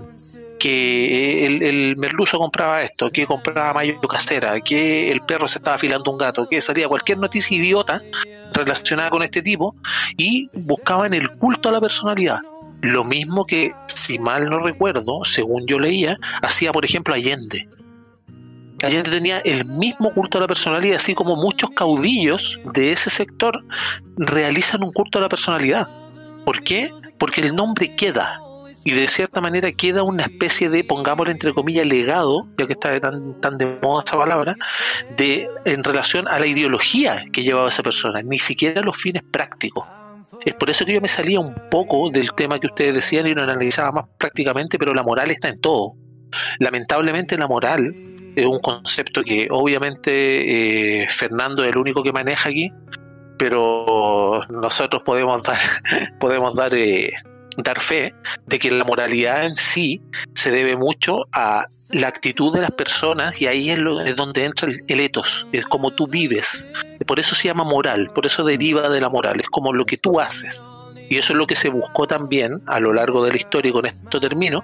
que el, merluzo compraba esto, que compraba mayo casera, que el perro se estaba afilando un gato, que salía cualquier noticia idiota relacionada con este tipo y buscaban el culto a la personalidad. Lo mismo que, si mal no recuerdo, según yo leía, hacía por ejemplo Allende. Allende tenía el mismo culto a la personalidad, así como muchos caudillos de ese sector realizan un culto a la personalidad. ¿Por qué? Porque el nombre queda. Y de cierta manera queda una especie de, pongámoslo entre comillas, legado, ya que está tan, tan de moda esta palabra, de, en relación a la ideología que llevaba esa persona, ni siquiera los fines prácticos. Es por eso que yo me salía un poco del tema que ustedes decían y lo analizaba más prácticamente, pero la moral está en todo. Lamentablemente la moral es un concepto que obviamente eh, Fernando es el único que maneja aquí, pero nosotros podemos dar, podemos dar, eh, dar fe de que la moralidad en sí se debe mucho a la actitud de las personas y ahí es, lo, es donde entra el, etos, es como tú vives. Por eso se llama moral, por eso deriva de la moral, es como lo que tú haces. Y eso es lo que se buscó también a lo largo de la historia, con esto termino,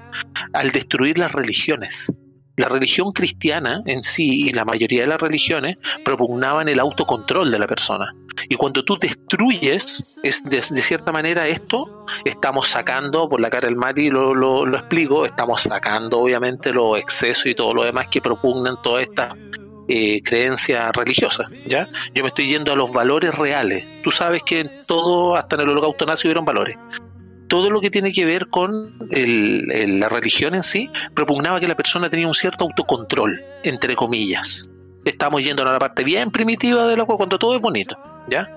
al destruir las religiones. La religión cristiana en sí y la mayoría de las religiones propugnaban el autocontrol de la persona. Y cuando tú destruyes, es de, cierta manera esto, estamos sacando, por la cara del Mati lo, lo, explico, estamos sacando obviamente los excesos y todo lo demás que propugnan toda esta eh, creencia religiosa, ¿ya? Yo me estoy yendo a los valores reales. Tú sabes que en todo, hasta en el holocausto nazi hubieron valores todo lo que tiene que ver con la religión en sí, propugnaba que la persona tenía un cierto autocontrol, entre comillas. Estamos yendo a la parte bien primitiva del agua cuando todo es bonito, ¿ya?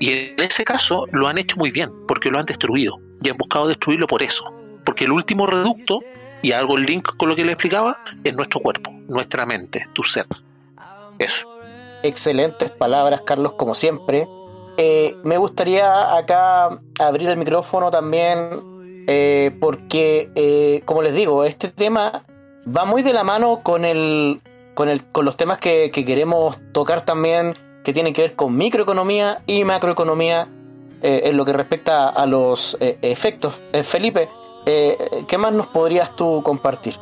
Y en ese caso lo han hecho muy bien, porque lo han destruido, y han buscado destruirlo por eso. Porque el último reducto, y hago el link con lo que le explicaba, es nuestro cuerpo, nuestra mente, tu ser. Eso. Excelentes palabras, Carlos, como siempre. Eh, me gustaría acá abrir el micrófono también eh, porque, eh, como les digo, este tema va muy de la mano con, el, con, el, con los temas que, queremos tocar también, que tienen que ver con microeconomía y macroeconomía en lo que respecta a los efectos. Felipe, ¿qué más nos podrías tú compartir?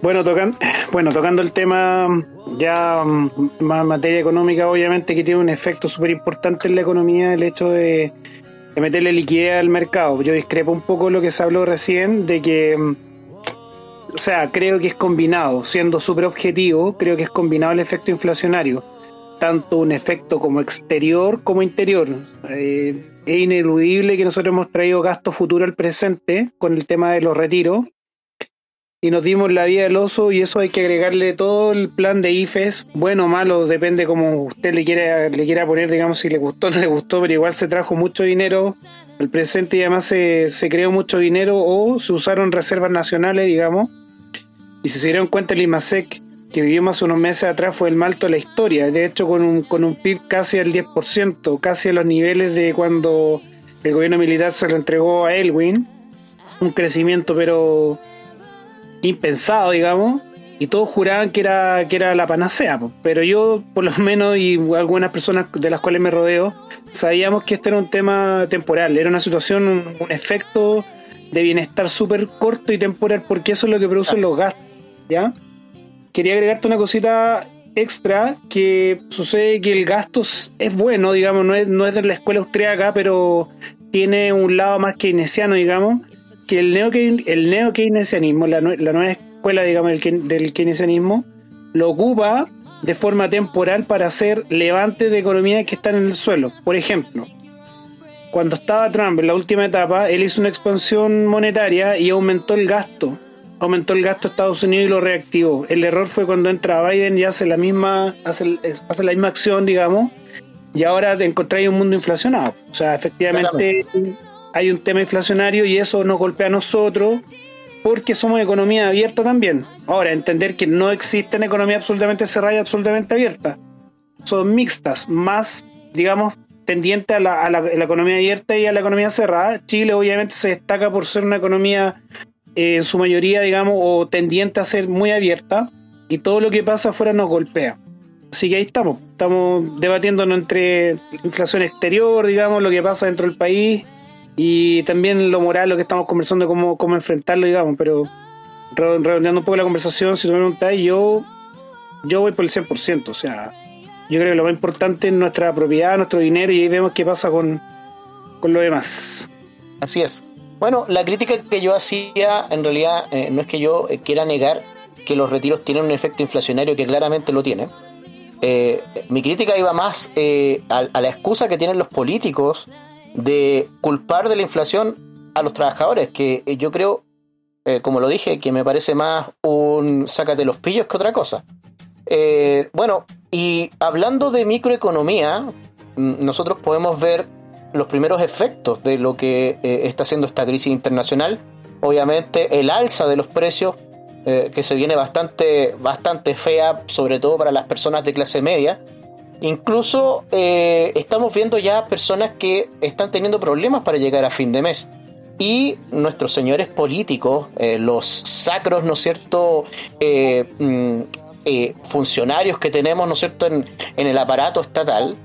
Bueno, tocan, bueno, tocando el tema ya mm, más materia económica, obviamente que tiene un efecto súper importante en la economía el hecho de, meterle liquidez al mercado. Yo discrepo un poco lo que se habló recién de que, mm, o sea, creo que es combinado, siendo súper objetivo, creo que es combinado el efecto inflacionario, tanto un efecto como exterior como interior. Eh, es ineludible que nosotros hemos traído gasto futuro al presente con el tema de los retiros y nos dimos la vida del oso y eso hay que agregarle todo el plan de IFES, bueno o malo, depende como usted le quiera, le quiera poner, digamos, si le gustó o no le gustó, pero igual se trajo mucho dinero al presente y además se, se creó mucho dinero o se usaron reservas nacionales, digamos, y si se dieron cuenta el IMASEC que vivimos unos meses atrás fue el malto de la historia, de hecho con un, con un PIB casi al 10%, casi a los niveles de cuando el gobierno militar se lo entregó a Elwin, un crecimiento pero impensado, digamos, y todos juraban que era, que era la panacea, pero yo, por lo menos, y algunas personas de las cuales me rodeo, sabíamos que este era un tema temporal, era una situación, un, efecto de bienestar súper corto y temporal, porque eso es lo que producen los gastos, ¿ya? Quería agregarte una cosita extra que sucede que el gasto es bueno, digamos, no es, no es de la escuela austriaca, pero tiene un lado más keynesiano, digamos, que el neo el neo keynesianismo, la, nueva escuela, digamos, del, del keynesianismo, lo ocupa de forma temporal para hacer levantes de economías que están en el suelo. Por ejemplo, cuando estaba Trump en la última etapa, él hizo una expansión monetaria y aumentó el gasto. Aumentó el gasto de Estados Unidos y lo reactivó. El error fue cuando entra Biden y hace la misma, hace, hace la misma acción, digamos, y ahora te encontráis un mundo inflacionado. O sea, efectivamente hay un tema inflacionario y eso nos golpea a nosotros porque somos economía abierta también. Ahora, entender que no existen economía absolutamente cerrada y absolutamente abierta. Son mixtas, más, digamos, tendiente a la, a la, economía abierta y a la economía cerrada. Chile obviamente se destaca por ser una economía eh, en su mayoría, digamos, o tendiente a ser muy abierta y todo lo que pasa afuera nos golpea. Así que ahí estamos, estamos debatiéndonos entre inflación exterior, digamos, lo que pasa dentro del país y también lo moral, lo que estamos conversando, cómo, cómo enfrentarlo, digamos, pero redondeando un poco la conversación, si tú me preguntáis, yo, yo voy por el 100%, o sea, yo creo que lo más importante es nuestra propiedad, nuestro dinero y ahí vemos qué pasa con, con lo demás. Así es. Bueno, la crítica que yo hacía, en realidad, eh, no es que yo eh, quiera negar que los retiros tienen un efecto inflacionario que claramente lo tiene. Eh, mi crítica iba más a, a, la excusa que tienen los políticos de culpar de la inflación a los trabajadores, que yo creo, eh, como lo dije, que me parece más un sácate los pillos que otra cosa. Eh, bueno, y hablando de microeconomía, mm, nosotros podemos ver los primeros efectos de lo que eh, está haciendo esta crisis internacional. Obviamente el alza de los precios, que se viene bastante, bastante fea, sobre todo para las personas de clase media, Incluso eh, estamos viendo ya personas que están teniendo problemas para llegar a fin de mes. Y nuestros señores políticos, eh, los sacros, ¿no es cierto?, eh, mm, funcionarios que tenemos, ¿no es cierto?, en, en el aparato estatal,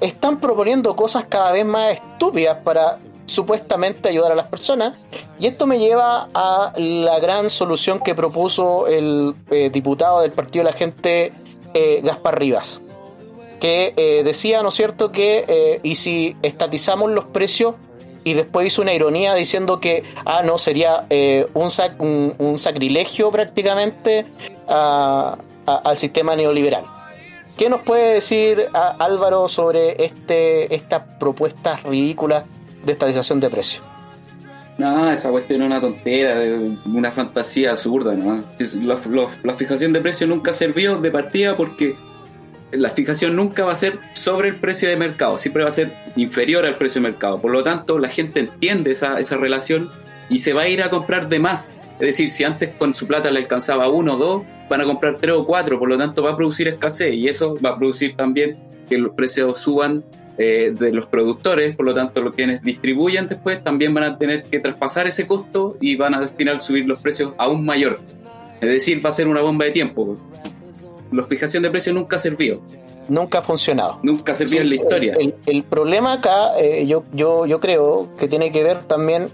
están proponiendo cosas cada vez más estúpidas para supuestamente ayudar a las personas. Y esto me lleva a la gran solución que propuso el diputado del Partido de la Gente eh, Gaspar Rivas, que eh, decía, ¿no es cierto?, que eh, y si estatizamos los precios y después hizo una ironía diciendo que, ah, no, sería un, un, sacrilegio prácticamente al sistema neoliberal. ¿Qué nos puede decir Álvaro sobre este, esta propuesta ridícula de estatización de precios? No, esa cuestión es una tontera, una fantasía absurda, ¿no? La, fijación de precio nunca sirvió de partida porque la fijación nunca va a ser sobre el precio de mercado, siempre va a ser inferior al precio de mercado. Por lo tanto, la gente entiende esa, esa relación y se va a ir a comprar de más. Es decir, si antes con su plata le alcanzaba uno o dos, van a comprar tres o cuatro, por lo tanto va a producir escasez y eso va a producir también que los precios suban eh, de los productores, por lo tanto los quienes distribuyen después también van a tener que traspasar ese costo y van a al final subir los precios aún mayor. Es decir, va a ser una bomba de tiempo. La fijación de precios nunca ha servido. Nunca ha funcionado. Nunca ha servido en la historia. El, problema acá, eh, yo, yo, yo creo que tiene que ver también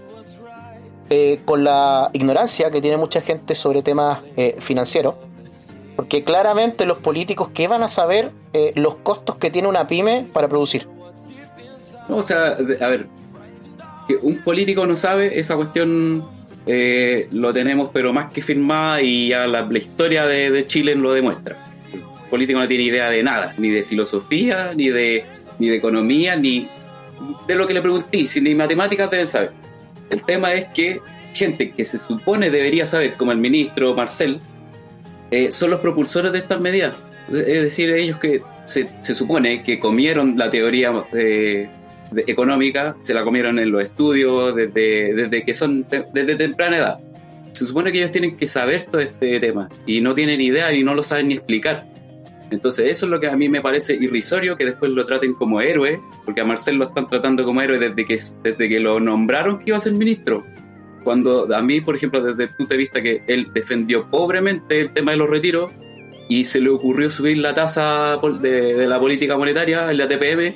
eh, con la ignorancia que tiene mucha gente sobre temas financieros porque claramente los políticos, ¿qué van a saber eh, los costos que tiene una pyme para producir? No, o sea, a ver, que un político no sabe, esa cuestión eh, lo tenemos pero más que firmada y ya la, historia de, Chile lo demuestra. El político no tiene idea de nada, ni de filosofía, ni de, ni de economía, ni de lo que le pregunté, si ni matemáticas deben saber. El tema es que gente que se supone debería saber, como el ministro Marcel, eh, son los propulsores de estas medidas. Es decir, ellos que se, supone que comieron la teoría eh, económica, se la comieron en los estudios desde, desde que son desde temprana edad. Se supone que ellos tienen que saber todo este tema y no tienen idea y no lo saben ni explicar. Entonces eso es lo que a mí me parece irrisorio, que después lo traten como héroe, porque a Marcel lo están tratando como héroe desde que, desde que lo nombraron que iba a ser ministro. Cuando a mí, por ejemplo, desde el punto de vista que él defendió pobremente el tema de los retiros y se le ocurrió subir la tasa de, la política monetaria, el ATPM,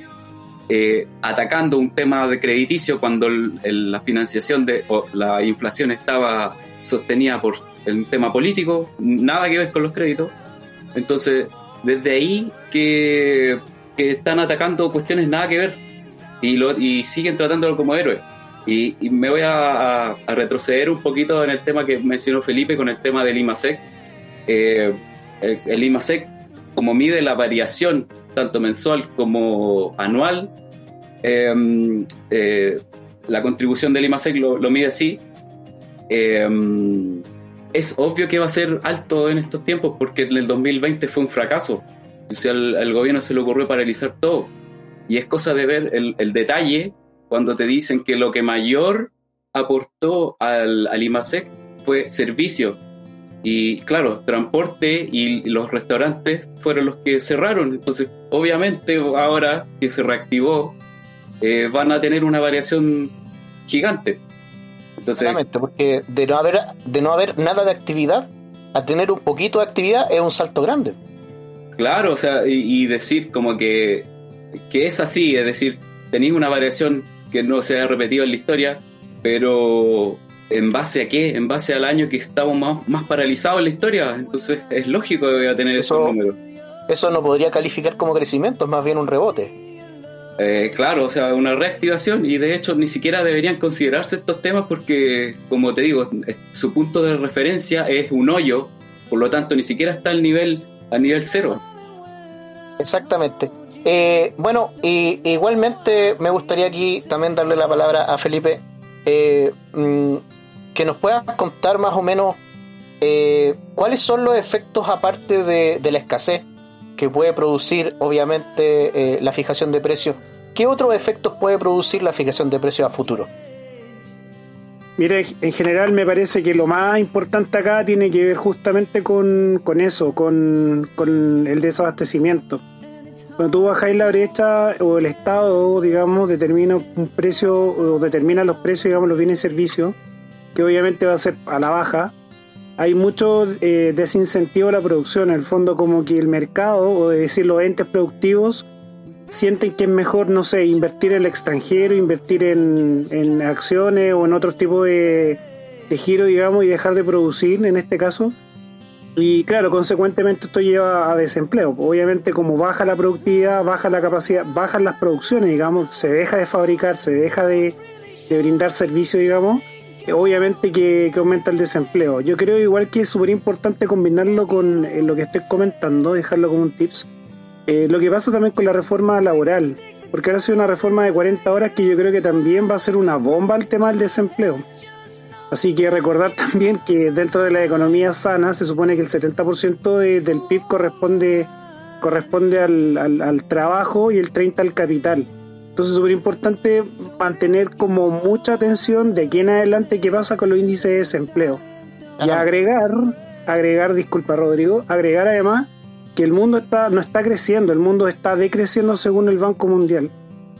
eh, atacando un tema de crediticio cuando la financiación de o la inflación estaba sostenida por el tema político, nada que ver con los créditos. Entonces, desde ahí que, están atacando cuestiones nada que ver y, lo, y siguen tratándolo como héroe. Y, y me voy a, a- retroceder un poquito en el tema que mencionó Felipe con el tema del IMASEC. Eh, el, el IMASEC, como mide la variación tanto mensual como anual, eh, eh, la contribución del IMASEC lo, lo mide así. Eh, es obvio que va a ser alto en estos tiempos porque en el 2020 fue un fracaso. O sea, al gobierno se le ocurrió paralizar todo. Y es cosa de ver el, el detalle cuando te dicen que lo que mayor aportó al, al IMASEC fue servicio. Y claro, transporte y los restaurantes fueron los que cerraron. Entonces, obviamente, ahora que se reactivó, eh, van a tener una variación gigante. Entonces, Claramente, porque de no haber de no haber nada de actividad a tener un poquito de actividad es un salto grande. Claro, o sea, y, y decir como que, que es así, es decir, tenéis una variación que no se ha repetido en la historia, pero ¿en base a qué? En base al año que estamos más, más paralizados en la historia, entonces es lógico que voy a tener Eso- esos números. Eso no podría calificar como crecimiento, es más bien un rebote. Eh, claro, o sea, una reactivación y de hecho ni siquiera deberían considerarse estos temas porque, como te digo, su punto de referencia es un hoyo, por lo tanto ni siquiera está al nivel, a nivel cero. Exactamente. Eh, bueno, y igualmente me gustaría aquí también darle la palabra a Felipe, eh, mm, que nos pueda contar más o menos eh, cuáles son los efectos aparte de, la escasez que puede producir, obviamente, eh, la fijación de precios. ¿Qué otros efectos puede producir la fijación de precios a futuro? Mire, en general me parece que lo más importante acá tiene que ver justamente con, eso, con el desabastecimiento. Cuando tú bajáis la brecha o el Estado, digamos, determina un precio o determina los precios, digamos, los bienes y servicios, que obviamente va a ser a la baja, hay mucho eh, desincentivo a la producción. En el fondo, como que el mercado, o de decir los entes productivos, sienten que es mejor, no sé, invertir en el extranjero, invertir en, en acciones o en otro tipo de, de giro, digamos, y dejar de producir en este caso. Y claro, consecuentemente esto lleva a desempleo. Obviamente como baja la productividad, baja la capacidad, bajan las producciones, digamos, se deja de fabricar, se deja de, brindar servicio, digamos, eh, obviamente que, que aumenta el desempleo. Yo creo igual que es súper importante combinarlo con eh, lo que estoy comentando, dejarlo como un tips. Eh, lo que pasa también con la reforma laboral, porque ahora ha sido una reforma de 40 horas que yo creo que también va a ser una bomba al tema del desempleo. Así que recordar también que dentro de la economía sana se supone que el 70% de- del PIB corresponde, corresponde al, al- al trabajo y el 30% al capital. Entonces es súper importante mantener como mucha atención de aquí en adelante qué pasa con los índices de desempleo. Y agregar, agregar, disculpa Rodrigo, agregar además que el mundo está, no está creciendo, el mundo está decreciendo según el Banco Mundial.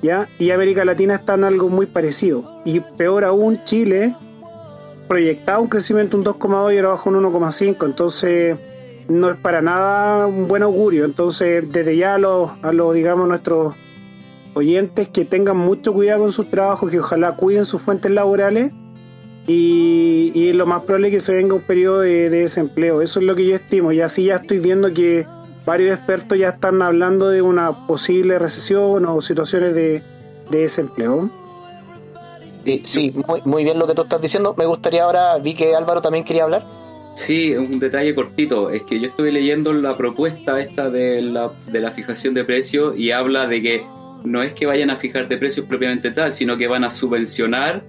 ¿ya? Y América Latina está en algo muy parecido. Y peor aún, Chile proyectaba un crecimiento un 2,2 y ahora bajo un 1,5. Entonces no es para nada un buen augurio. Entonces desde ya a los, a los digamos, nuestros oyentes que tengan mucho cuidado con sus trabajos, que ojalá cuiden sus fuentes laborales y, y lo más probable es que se venga un periodo de, de desempleo. Eso es lo que yo estimo. Y así ya estoy viendo que varios expertos ya están hablando de una posible recesión o situaciones de, de desempleo. Eh, sí, muy, muy bien lo que tú estás diciendo. Me gustaría ahora, vi que Álvaro también quería hablar. Sí, un detalle cortito. Es que yo estuve leyendo la propuesta esta de la, de la fijación de precios y habla de que no es que vayan a fijar de precios propiamente tal, sino que van a subvencionar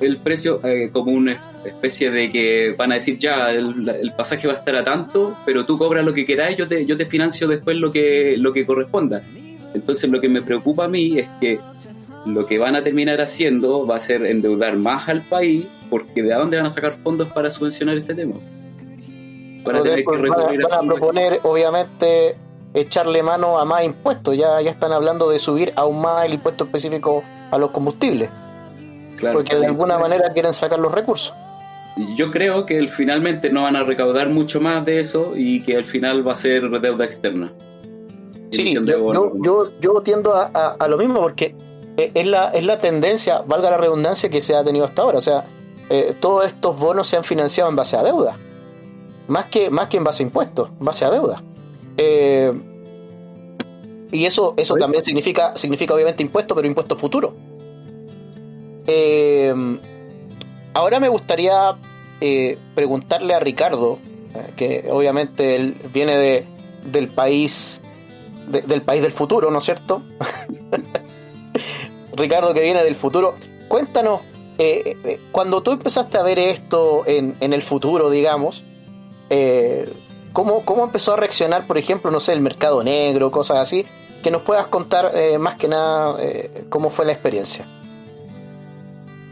el precio eh, como una especie de que van a decir ya, el, el pasaje va a estar a tanto, pero tú cobras lo que queráis, yo te, yo te financio después lo que, lo que corresponda. Entonces lo que me preocupa a mí es que lo que van a terminar haciendo va a ser endeudar más al país, porque ¿de dónde van a sacar fondos para subvencionar este tema? Para Pero tener que van, a- recurrir a van a proponer, obviamente, echarle mano a más impuestos. Ya, ya están hablando de subir aún más el impuesto específico a los combustibles, Claro, porque de alguna manera quieren sacar los recursos. Yo creo que el- finalmente no van a recaudar mucho más de eso y que al final va a ser deuda externa. Sí, yo, yo, yo, tiendo a, a- a lo mismo porque es la, es la tendencia, valga la redundancia, que se ha tenido hasta ahora. O sea, eh, todos estos bonos se han financiado en base a deuda, más que, más que en base a impuestos, en base a deuda. Eh, y eso, eso también significa, significa obviamente impuestos, pero impuestos futuros. eh, ahora me gustaría eh, preguntarle a Ricardo, eh, que obviamente él viene de, del país del país del futuro, ¿no es cierto? Ricardo que viene del futuro, cuéntanos, cuando tú empezaste a ver esto en, en el futuro, digamos, ¿cómo, ¿cómo empezó a reaccionar, por ejemplo, no sé, el mercado negro, cosas así? Que nos puedas contar más que nada cómo fue la experiencia.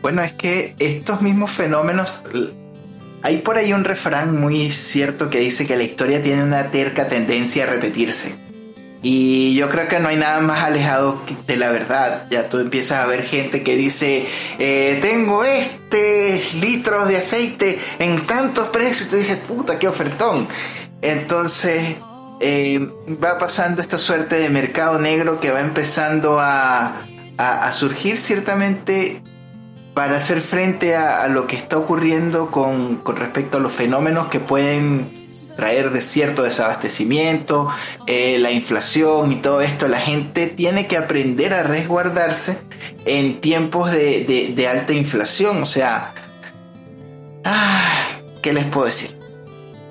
Bueno, es que estos mismos fenómenos... Hay por ahí un refrán muy cierto que dice que la historia tiene una terca tendencia a repetirse. Y yo creo que no hay nada más alejado de la verdad. Ya tú empiezas a ver gente que dice, eh, tengo este litros de aceite en tantos precios. Y tú dices, puta, qué ofertón. Entonces eh, va pasando esta suerte de mercado negro que va empezando a, a surgir ciertamente para hacer frente a, lo que está ocurriendo con, respecto a los fenómenos que pueden traer de cierto desabastecimiento, eh, la inflación y todo esto, la gente tiene que aprender a resguardarse en tiempos de, alta inflación. O sea, ah, ¿qué les puedo decir?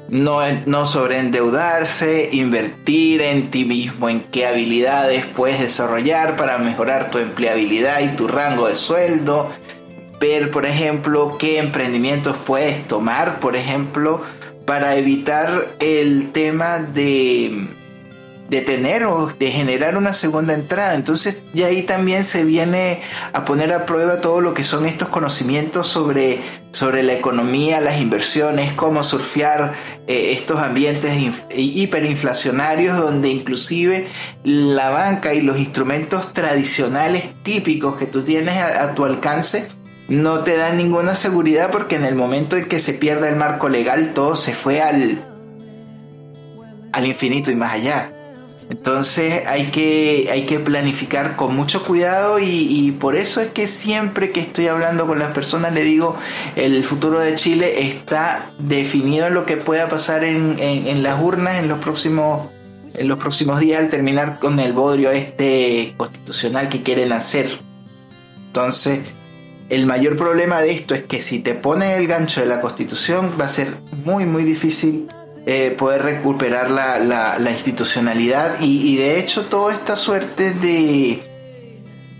No, no sobreendeudarse, invertir en ti mismo, en qué habilidades puedes desarrollar para mejorar tu empleabilidad y tu rango de sueldo, ver, por ejemplo, qué emprendimientos puedes tomar, por ejemplo, para evitar el tema de, de tener o de generar una segunda entrada. Entonces, y ahí también se viene a poner a prueba todo lo que son estos conocimientos sobre, sobre la economía, las inversiones, cómo surfear eh, estos ambientes hiperinflacionarios donde inclusive la banca y los instrumentos tradicionales típicos que tú tienes a tu alcance no te dan ninguna seguridad porque en el momento en que se pierda el marco legal todo se fue al, al infinito y más allá. Entonces hay que, hay que planificar con mucho cuidado y, por eso es que siempre que estoy hablando con las personas le digo el futuro de Chile está definido en lo que pueda pasar en, en las urnas en los próximos en los próximos días al terminar con el bodrio este constitucional que quieren hacer. Entonces, el mayor problema de esto es que si te pone el gancho de la constitución va a ser muy muy difícil eh, poder recuperar la, institucionalidad. Y, de hecho toda esta suerte de,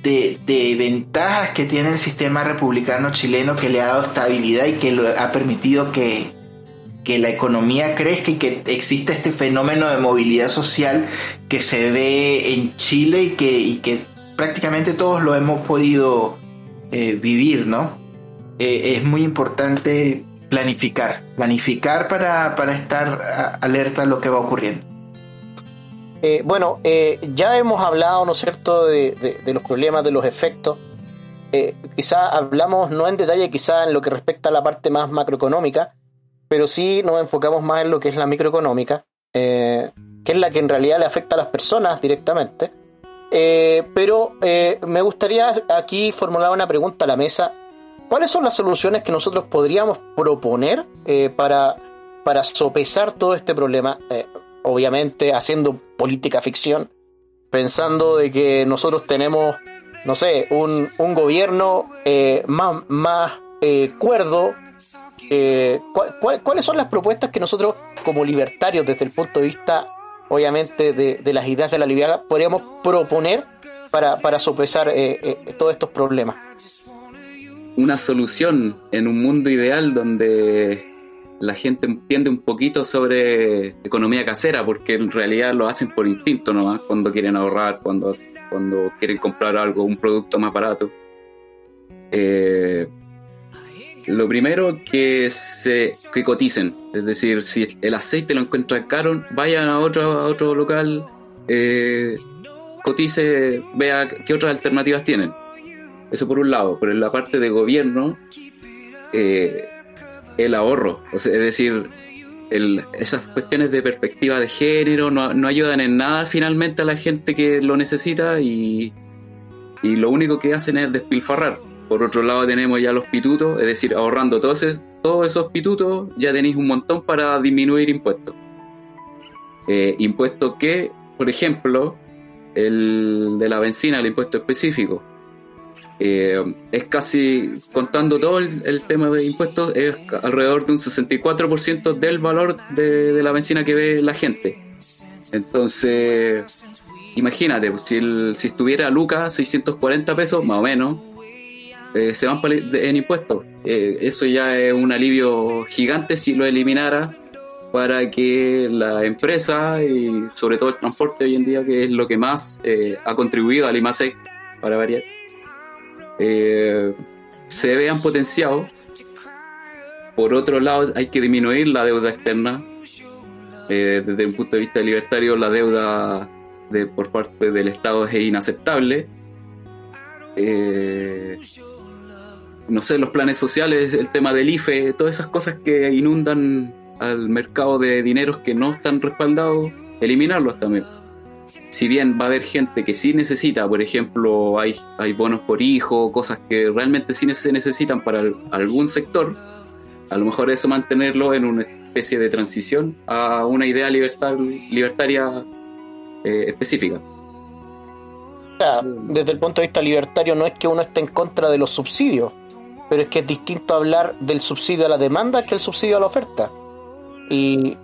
de, ventajas que tiene el sistema republicano chileno que le ha dado estabilidad y que lo ha permitido que, que la economía crezca y que exista este fenómeno de movilidad social que se ve en Chile y que prácticamente todos lo hemos podido eh, vivir, ¿no? Eh, es muy importante planificar, planificar para, estar alerta a lo que va ocurriendo. Eh, bueno, ya hemos hablado, ¿no es cierto?, de, los problemas, de los efectos. quizá hablamos no en detalle, quizá en lo que respecta a la parte más macroeconómica, pero sí nos enfocamos más en lo que es la microeconómica, que es la que en realidad le afecta a las personas directamente. Eh, pero eh, me gustaría aquí formular una pregunta a la mesa. ¿Cuáles son las soluciones que nosotros podríamos proponer eh, para, para sopesar todo este problema? obviamente haciendo política ficción, pensando de que nosotros tenemos, no sé, un, un gobierno más, más cuerdo. ¿Cuáles son las propuestas que nosotros como libertarios desde el punto de vista obviamente, de, las ideas de la libertad podríamos proponer para, sopesar eh, eh, todos estos problemas. Una solución en un mundo ideal donde la gente entiende un poquito sobre economía casera, porque en realidad lo hacen por instinto nomás, cuando quieren ahorrar, cuando, cuando quieren comprar algo, un producto más barato. Eh, lo primero que se que coticen, es decir, si el aceite lo encuentran caro, vayan a otro, a otro local, eh, cotice, vea qué otras alternativas tienen. Eso por un lado. Por la parte de gobierno, eh, el ahorro, es decir, esas cuestiones de perspectiva de género no, no, ayudan en nada finalmente a la gente que lo necesita y, y lo único que hacen es despilfarrar. Por otro lado tenemos ya los pitutos, es decir, ahorrando esos, todos esos pitutos ya tenéis un montón para disminuir impuestos. Eh, impuestos que, por ejemplo, el de la benzina, el impuesto específico. Eh, es casi, contando todo el, tema de impuestos, es alrededor de un 64% del valor de, la benzina que ve la gente. Entonces, imagínate, si, si estuviera Lucas 640 pesos, más o menos, eh, se van en impuestos. Eh, eso ya es un alivio gigante si lo eliminara para que la empresa y sobre todo el transporte hoy en día, que es lo que más eh, ha contribuido al IMASEC, para variar, se vean potenciados. Por otro lado, hay que disminuir la deuda externa. desde un punto de vista libertario, la deuda de, por parte del Estado es inaceptable. No sé, los planes sociales, el tema del IFE, todas esas cosas que inundan al mercado de dineros que no están respaldados, eliminarlos también. Si bien va a haber gente que sí necesita, por ejemplo, hay, hay bonos por hijo, cosas que realmente sí se necesitan para algún sector, a lo mejor eso mantenerlo en una especie de transición a una idea libertaria eh, específica. Desde el punto de vista libertario no es que uno esté en contra de los subsidios, pero es que es distinto hablar del subsidio a la demanda que el subsidio a la oferta. Y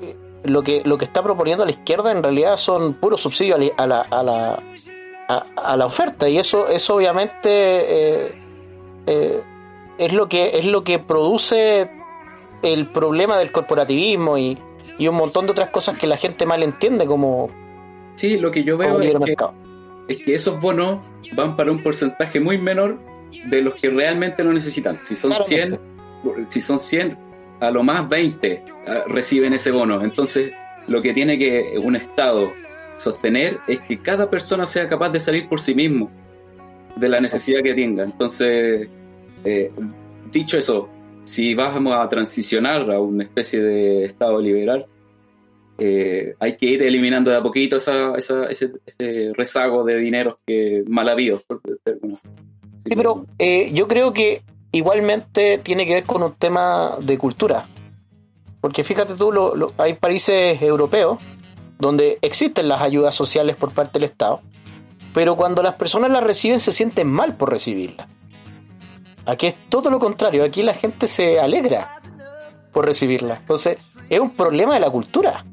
lo que, lo que está proponiendo la izquierda en realidad son puros subsidios a la, a la, a, la oferta. Y eso, eso obviamente eh, eh, es, lo que, es lo que produce el problema del corporativismo y, y, un montón de otras cosas que la gente mal entiende como... Sí, lo que yo veo es que, es que esos bonos van para un porcentaje muy menor de los que realmente lo necesitan. Si son 100, si son 100, a lo más 20 ah, reciben ese bono. Entonces, lo que tiene que un Estado sostener es que cada persona sea capaz de salir por sí mismo de la necesidad que tenga. Entonces, eh, dicho eso, si vamos a transicionar a una especie de Estado liberal, eh, hay que ir eliminando de a poquito esa, ese, rezago de dinero que mal habido. Sí, pero eh, yo creo que igualmente tiene que ver con un tema de cultura. Porque fíjate tú, lo, hay países europeos donde existen las ayudas sociales por parte del Estado, pero cuando las personas las reciben se sienten mal por recibirlas. Aquí es todo lo contrario, aquí la gente se alegra por recibirlas. Entonces, es un problema de la cultura.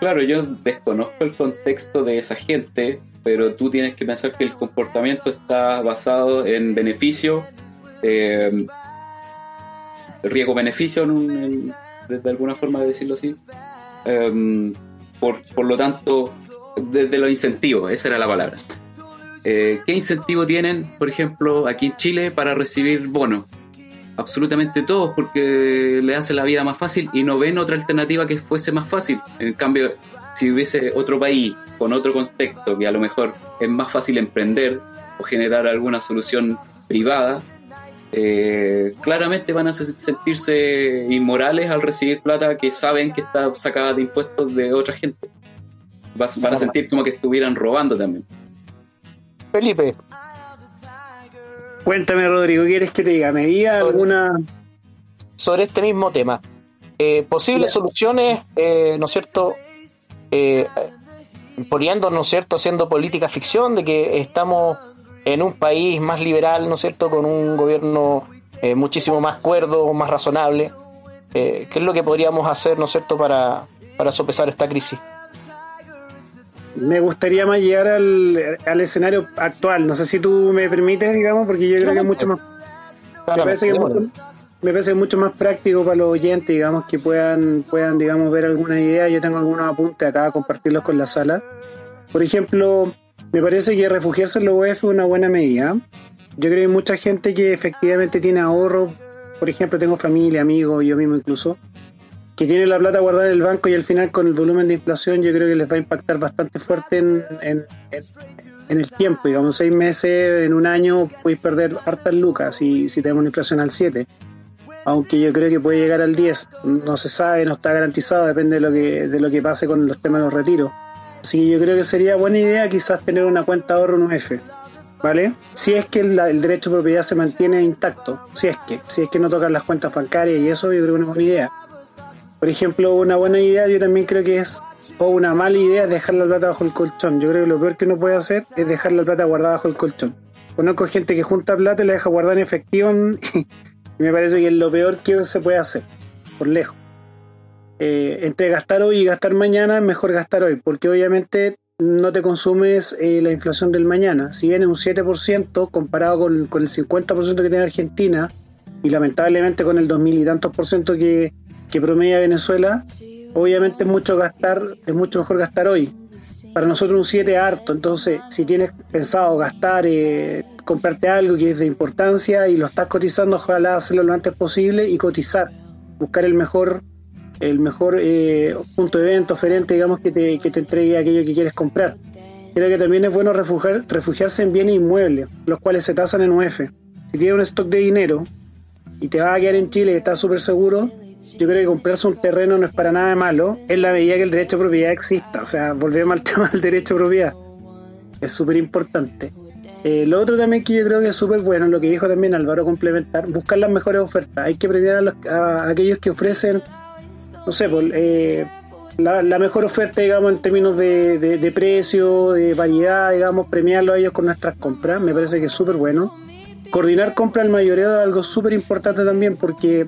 Claro, yo desconozco el contexto de esa gente, pero tú tienes que pensar que el comportamiento está basado en beneficio, eh, riesgo-beneficio, desde alguna forma de decirlo así. Em, por, por, lo tanto, desde los incentivos, esa era la palabra. Eh, ¿Qué incentivo tienen, por ejemplo, aquí en Chile para recibir bonos? Absolutamente todos, porque le hace la vida más fácil y no ven otra alternativa que fuese más fácil. En cambio, si hubiese otro país con otro contexto que a lo mejor es más fácil emprender o generar alguna solución privada, eh, claramente van a sentirse inmorales al recibir plata que saben que está sacada de impuestos de otra gente. Van a sentir como que estuvieran robando también. Felipe. Cuéntame, Rodrigo, ¿quieres que te diga? ¿Me diga alguna...? Sobre este mismo tema. Eh, posibles soluciones, eh, ¿no es cierto? Eh, poniendo, ¿no es cierto?, haciendo política ficción de que estamos en un país más liberal, ¿no es cierto?, con un gobierno eh, muchísimo más cuerdo, más razonable. Eh, ¿Qué es lo que podríamos hacer, ¿no es cierto?, para, para sopesar esta crisis. Me gustaría más llegar al, al, escenario actual. No sé si tú me permites, digamos, porque yo creo que es mucho más. Me parece que es mucho, me parece mucho más práctico para los oyentes, digamos, que puedan, puedan digamos, ver alguna idea. Yo tengo algunos apuntes acá, compartirlos con la sala. Por ejemplo, me parece que refugiarse en la UEF es una buena medida. Yo creo que hay mucha gente que efectivamente tiene ahorro. Por ejemplo, tengo familia, amigos, yo mismo incluso, que tiene la plata guardada en el banco y al final con el volumen de inflación yo creo que les va a impactar bastante fuerte en, en, en, el tiempo. Digamos, seis meses, en un año, podéis perder hartas lucas si, si tenemos una inflación al 7 aunque yo creo que puede llegar al 10. No se sabe, no está garantizado, depende de lo que, de lo que pase con los temas de los retiros. Así que yo creo que sería buena idea quizás tener una cuenta de ahorro en UF, ¿vale? Si es que el, derecho de propiedad se mantiene intacto, si es que, si es que no tocan las cuentas bancarias y eso, yo creo que es una buena idea. Por ejemplo, una buena idea yo también creo que es, o una mala idea, dejar la plata bajo el colchón. Yo creo que lo peor que uno puede hacer es dejar la plata guardada bajo el colchón Conozco gente que junta plata y la deja guardar en efectivo me parece que es lo peor que se puede hacer, por lejos. Eh, entre gastar hoy y gastar mañana es mejor gastar hoy, porque obviamente no te consumes eh, la inflación del mañana. Si viene un 7% comparado con, con el 50% que tiene Argentina y lamentablemente con el 2000 y tantos por ciento que, que promedia Venezuela, obviamente es mucho gastar, es mucho mejor gastar hoy. Para nosotros un 7 es harto, entonces si tienes pensado gastar, eh, comprarte algo que es de importancia y lo estás cotizando, ojalá hacerlo lo antes posible y cotizar, buscar el mejor el mejor eh, punto de venta, oferente, digamos, que te, que te entregue aquello que quieres comprar. Creo que también es bueno refugiar, refugiarse en bienes inmuebles, los cuales se tasan en UF. Si tienes un stock de dinero y te vas a quedar en Chile y estás súper seguro, yo creo que comprarse un terreno no es para nada malo, en la medida que el derecho de propiedad exista. O sea, volvemos al tema del derecho de propiedad. Es súper importante. Eh, lo otro también que yo creo que es súper bueno, lo que dijo también Álvaro, complementar, buscar las mejores ofertas. Hay que premiar a, los, a aquellos que ofrecen no sé, pues, eh, la, mejor oferta, digamos, en términos de, de, precio, de variedad, digamos, premiarlo a ellos con nuestras compras, me parece que es súper bueno. Coordinar compra al mayoreo es algo súper importante también porque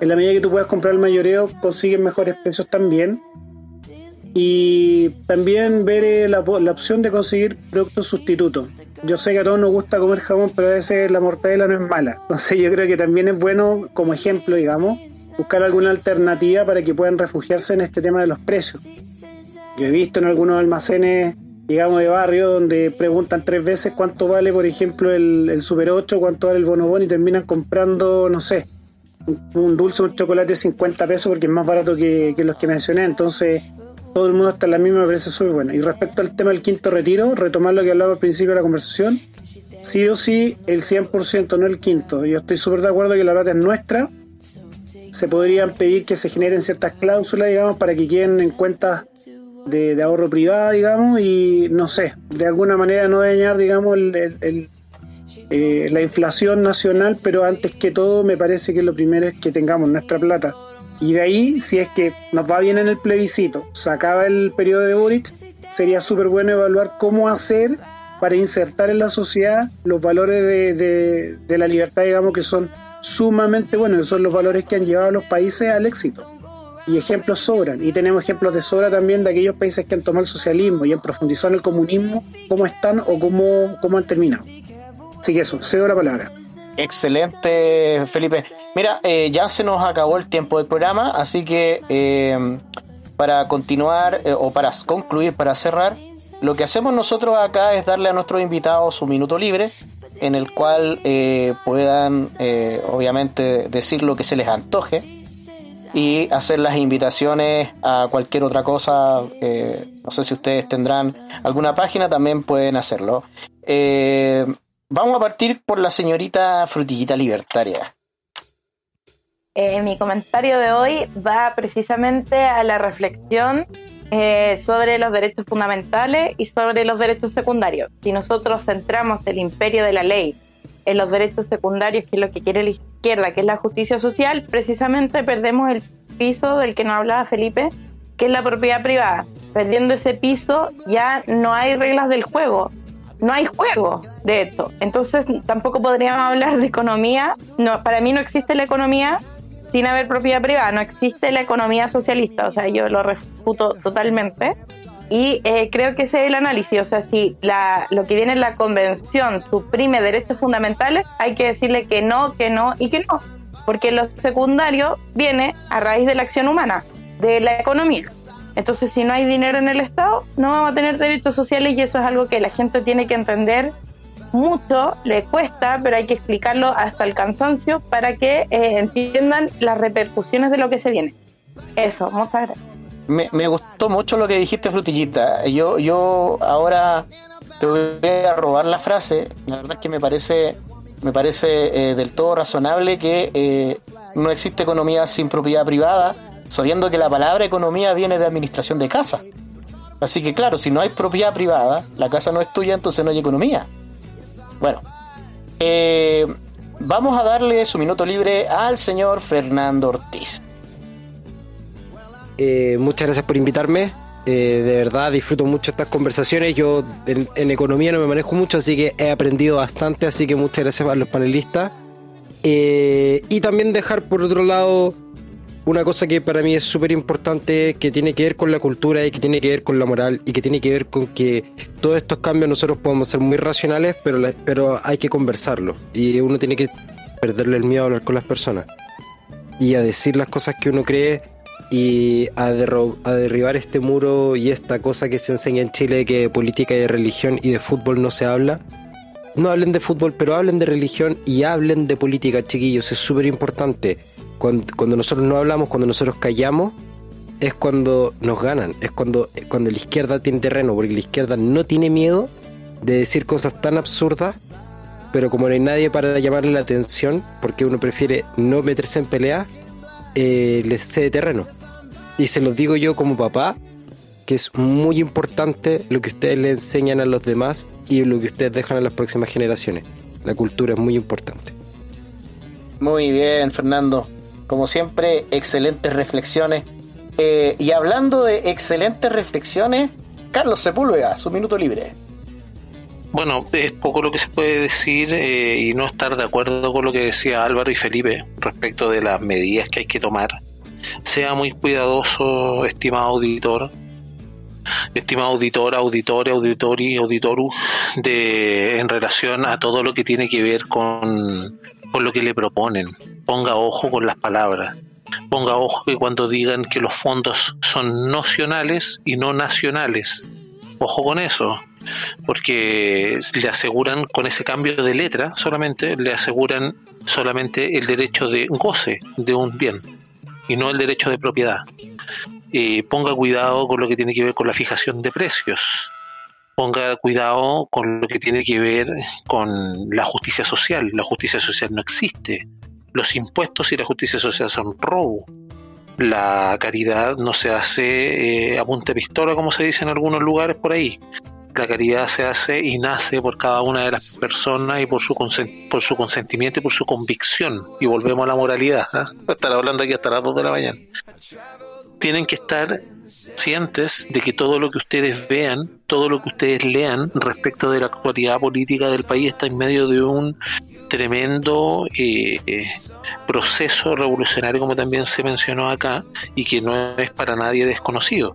en la medida que tú puedas comprar al mayoreo consigues mejores precios también. Y también ver eh, la, la opción de conseguir productos sustitutos. Yo sé que a todos nos gusta comer jamón, pero a veces la mortadela no es mala. Entonces yo creo que también es bueno, como ejemplo, digamos, buscar alguna alternativa para que puedan refugiarse en este tema de los precios. Yo he visto en algunos almacenes, digamos, de barrio, donde preguntan tres veces cuánto vale, por ejemplo, el, Super 8, cuánto vale el bonobón y terminan comprando, no sé, un, dulce un chocolate 50 pesos porque es más barato que, los que mencioné. Entonces, todo el mundo está en la misma, me parece súper bueno. Y respecto al tema del quinto retiro, retomar lo que hablaba al principio de la conversación, sí o sí, el 100%, no el quinto. Yo estoy súper de acuerdo que la plata es nuestra se podrían pedir que se generen ciertas cláusulas, digamos, para que queden en cuentas de, ahorro privado, digamos, y no sé, de alguna manera no dañar, digamos, el, eh, la inflación nacional, pero antes que todo me parece que lo primero es que tengamos nuestra plata. Y de ahí, si es que nos va bien en el plebiscito, se acaba el periodo de Boric, sería súper bueno evaluar cómo hacer para insertar en la sociedad los valores de, de la libertad, digamos, que son sumamente buenos, esos son los valores que han llevado a los países al éxito. Y ejemplos sobran, y tenemos ejemplos de sobra también de aquellos países que han tomado el socialismo y han profundizado en el comunismo, cómo están o cómo, cómo han terminado. Así que eso, cedo la palabra. Excelente, Felipe. Mira, eh, ya se nos acabó el tiempo del programa, así que eh, para continuar eh, o para concluir, para cerrar, lo que hacemos nosotros acá es darle a nuestros invitados un minuto libre en el cual eh, puedan eh, obviamente decir lo que se les antoje y hacer las invitaciones a cualquier otra cosa. Eh, no sé si ustedes tendrán alguna página, también pueden hacerlo. Vamos a partir por la señorita Frutillita Libertaria. mi comentario de hoy va precisamente a la reflexión eh, sobre los derechos fundamentales y sobre los derechos secundarios. Si nosotros centramos el imperio de la ley en los derechos secundarios, que es lo que quiere la izquierda, que es la justicia social, precisamente perdemos el piso del que nos hablaba Felipe, que es la propiedad privada. Perdiendo ese piso ya no hay reglas del juego, no hay juego de esto. Entonces tampoco podríamos hablar de economía. No, para mí no existe la economía sin haber propiedad privada. No existe la economía socialista, o sea, yo lo refuto totalmente. Y eh, creo que ese es el análisis, o sea, si la, lo que viene en la convención suprime derechos fundamentales, hay que decirle que no, que no y que no, porque lo secundario viene a raíz de la acción humana, de la economía. Entonces, si no hay dinero en el Estado, no vamos a tener derechos sociales y eso es algo que la gente tiene que entender mucho, le cuesta, pero hay que explicarlo hasta el cansancio para que eh, entiendan las repercusiones de lo que se viene. Eso, muchas gracias. Me, me, gustó mucho lo que dijiste, Frutillita. Yo, yo ahora te voy a robar la frase. La verdad es que me parece, me parece eh, del todo razonable que eh, no existe economía sin propiedad privada, sabiendo que la palabra economía viene de administración de casa. Así que claro, si no hay propiedad privada, la casa no es tuya, entonces no hay economía. Bueno, eh, vamos a darle su minuto libre al señor Fernando Ortiz. Eh, muchas gracias por invitarme. Eh, de verdad disfruto mucho estas conversaciones. Yo en, en, economía no me manejo mucho, así que he aprendido bastante. Así que muchas gracias a los panelistas. Y también dejar por otro lado una cosa que para mí es súper importante, que tiene que ver con la cultura y que tiene que ver con la moral y que tiene que ver con que todos estos cambios nosotros podemos ser muy racionales, pero, pero hay que conversarlo. Y uno tiene que perderle el miedo a hablar con las personas y a decir las cosas que uno cree y a, derribar este muro y esta cosa que se enseña en Chile que de política y de religión y de fútbol no se habla. No hablen de fútbol, pero hablen de religión y hablen de política, chiquillos. Es súper importante. Cuando, cuando, nosotros no hablamos, cuando nosotros callamos, es cuando nos ganan. Es cuando, cuando la izquierda tiene terreno, porque la izquierda no tiene miedo de decir cosas tan absurdas, pero como no hay nadie para llamarle la atención, porque uno prefiere no meterse en pelea, eh, les cede terreno. Y se los digo yo como papá, que es muy importante lo que ustedes le enseñan a los demás y lo que ustedes dejan a las próximas generaciones. La cultura es muy importante. Muy bien, Fernando. Como siempre, excelentes reflexiones. Eh, y hablando de excelentes reflexiones, Carlos Sepúlveda, su minuto libre. Bueno, es poco lo que se puede decir eh, y no estar de acuerdo con lo que decía Álvaro y Felipe respecto de las medidas que hay que tomar. Sea muy cuidadoso, estimado auditor, estimado auditor, auditor, auditori, auditoru, de, en relación a todo lo que tiene que ver con, con lo que le proponen. Ponga ojo con las palabras. Ponga ojo que cuando digan que los fondos son nacionales y no nacionales. Ojo con eso porque le aseguran con ese cambio de letra solamente le aseguran solamente el derecho de goce de un bien y no el derecho de propiedad. ponga cuidado con lo que tiene que ver con la fijación de precios. Ponga cuidado con lo que tiene que ver con la justicia social. La justicia social no existe. Los impuestos y la justicia social son robo. La caridad no se hace eh, a punta de pistola, como se dice en algunos lugares por ahí la caridad se hace y nace por cada una de las personas y por su, por su consentimiento y por su convicción. Y volvemos a la moralidad. ¿eh? Estar hablando aquí hasta las 2 de la mañana. Tienen que estar conscientes de que todo lo que ustedes vean, todo lo que ustedes lean respecto de la actualidad política del país está en medio de un tremendo eh, proceso revolucionario, como también se mencionó acá, y que no es para nadie desconocido.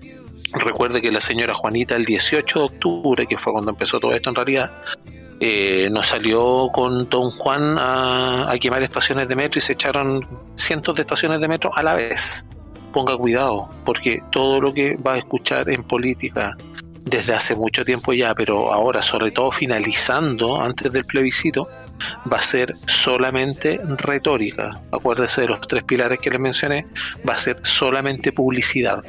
Recuerde que la señora Juanita el 18 de octubre, que fue cuando empezó todo esto en realidad, eh, nos salió con Don Juan a, quemar estaciones de metro y se echaron cientos de estaciones de metro a la vez. Ponga cuidado, porque todo lo que va a escuchar en política desde hace mucho tiempo ya, pero ahora sobre todo finalizando antes del plebiscito, va a ser solamente retórica. Acuérdese de los tres pilares que les mencioné, va a ser solamente publicidad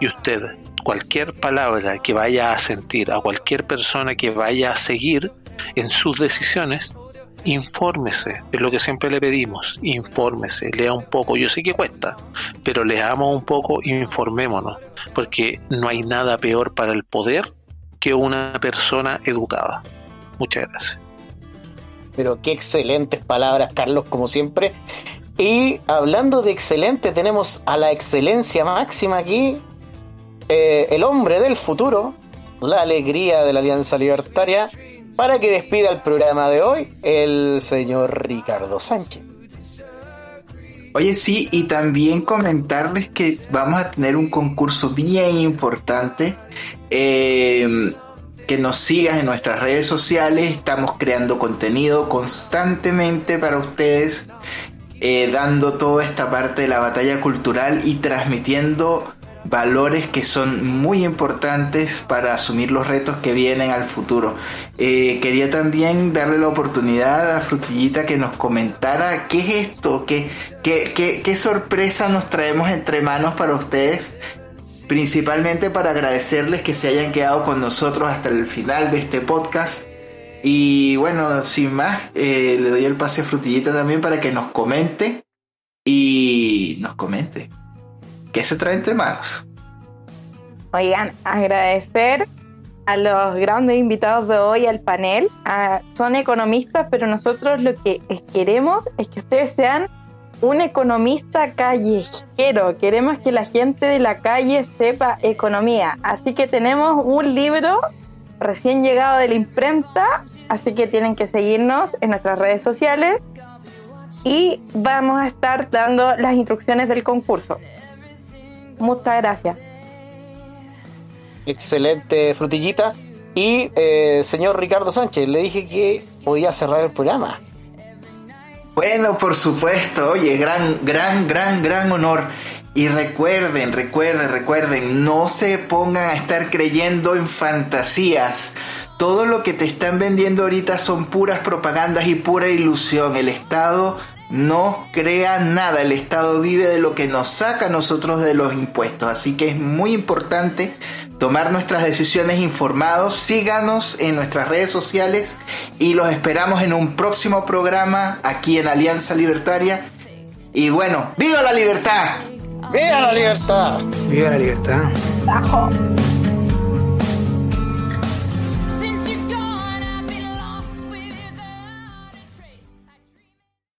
y usted cualquier palabra que vaya a sentir, a cualquier persona que vaya a seguir en sus decisiones, infórmese, es lo que siempre le pedimos, infórmese, lea un poco, yo sé que cuesta, pero leamos un poco, informémonos, porque no hay nada peor para el poder que una persona educada. Muchas gracias. Pero qué excelentes palabras, Carlos, como siempre. Y hablando de excelente, tenemos a la excelencia máxima aquí, eh, el hombre del futuro, la alegría de la Alianza Libertaria, para que despida el programa de hoy, el señor Ricardo Sánchez. Oye, sí, y también comentarles que vamos a tener un concurso bien importante. Eh, que nos sigas en nuestras redes sociales. Estamos creando contenido constantemente para ustedes. Eh, dando toda esta parte de la batalla cultural y transmitiendo valores que son muy importantes para asumir los retos que vienen al futuro. Eh, quería también darle la oportunidad a Frutillita que nos comentara qué es esto, qué, qué, qué sorpresa nos traemos entre manos para ustedes principalmente para agradecerles que se hayan quedado con nosotros hasta el final de este podcast y bueno, sin más, eh, le doy el pase a Frutillita también para que nos comente y nos comente. ¿Qué se trae entre manos? Oigan, agradecer a los grandes invitados de hoy al panel. Ah, son economistas, pero nosotros lo que queremos es que ustedes sean un economista callejero. Queremos que la gente de la calle sepa economía. Así que tenemos un libro recién llegado de la imprenta, así que tienen que seguirnos en nuestras redes sociales y vamos a estar dando las instrucciones del concurso. Muchas gracias. Excelente frutillita. Y eh, señor Ricardo Sánchez, le dije que podía cerrar el programa. Bueno, por supuesto, oye, gran, gran, gran, gran honor. Y recuerden, recuerden, recuerden, no se pongan a estar creyendo en fantasías. Todo lo que te están vendiendo ahorita son puras propagandas y pura ilusión. El Estado no crea nada. El Estado vive de lo que nos saca a nosotros de los impuestos. Así que es muy importante tomar nuestras decisiones informados. Síganos en nuestras redes sociales y los esperamos en un próximo programa aquí en Alianza Libertaria. Y bueno, ¡viva la libertad! ¡Viva la libertad! ¡Viva la libertad! Ajo.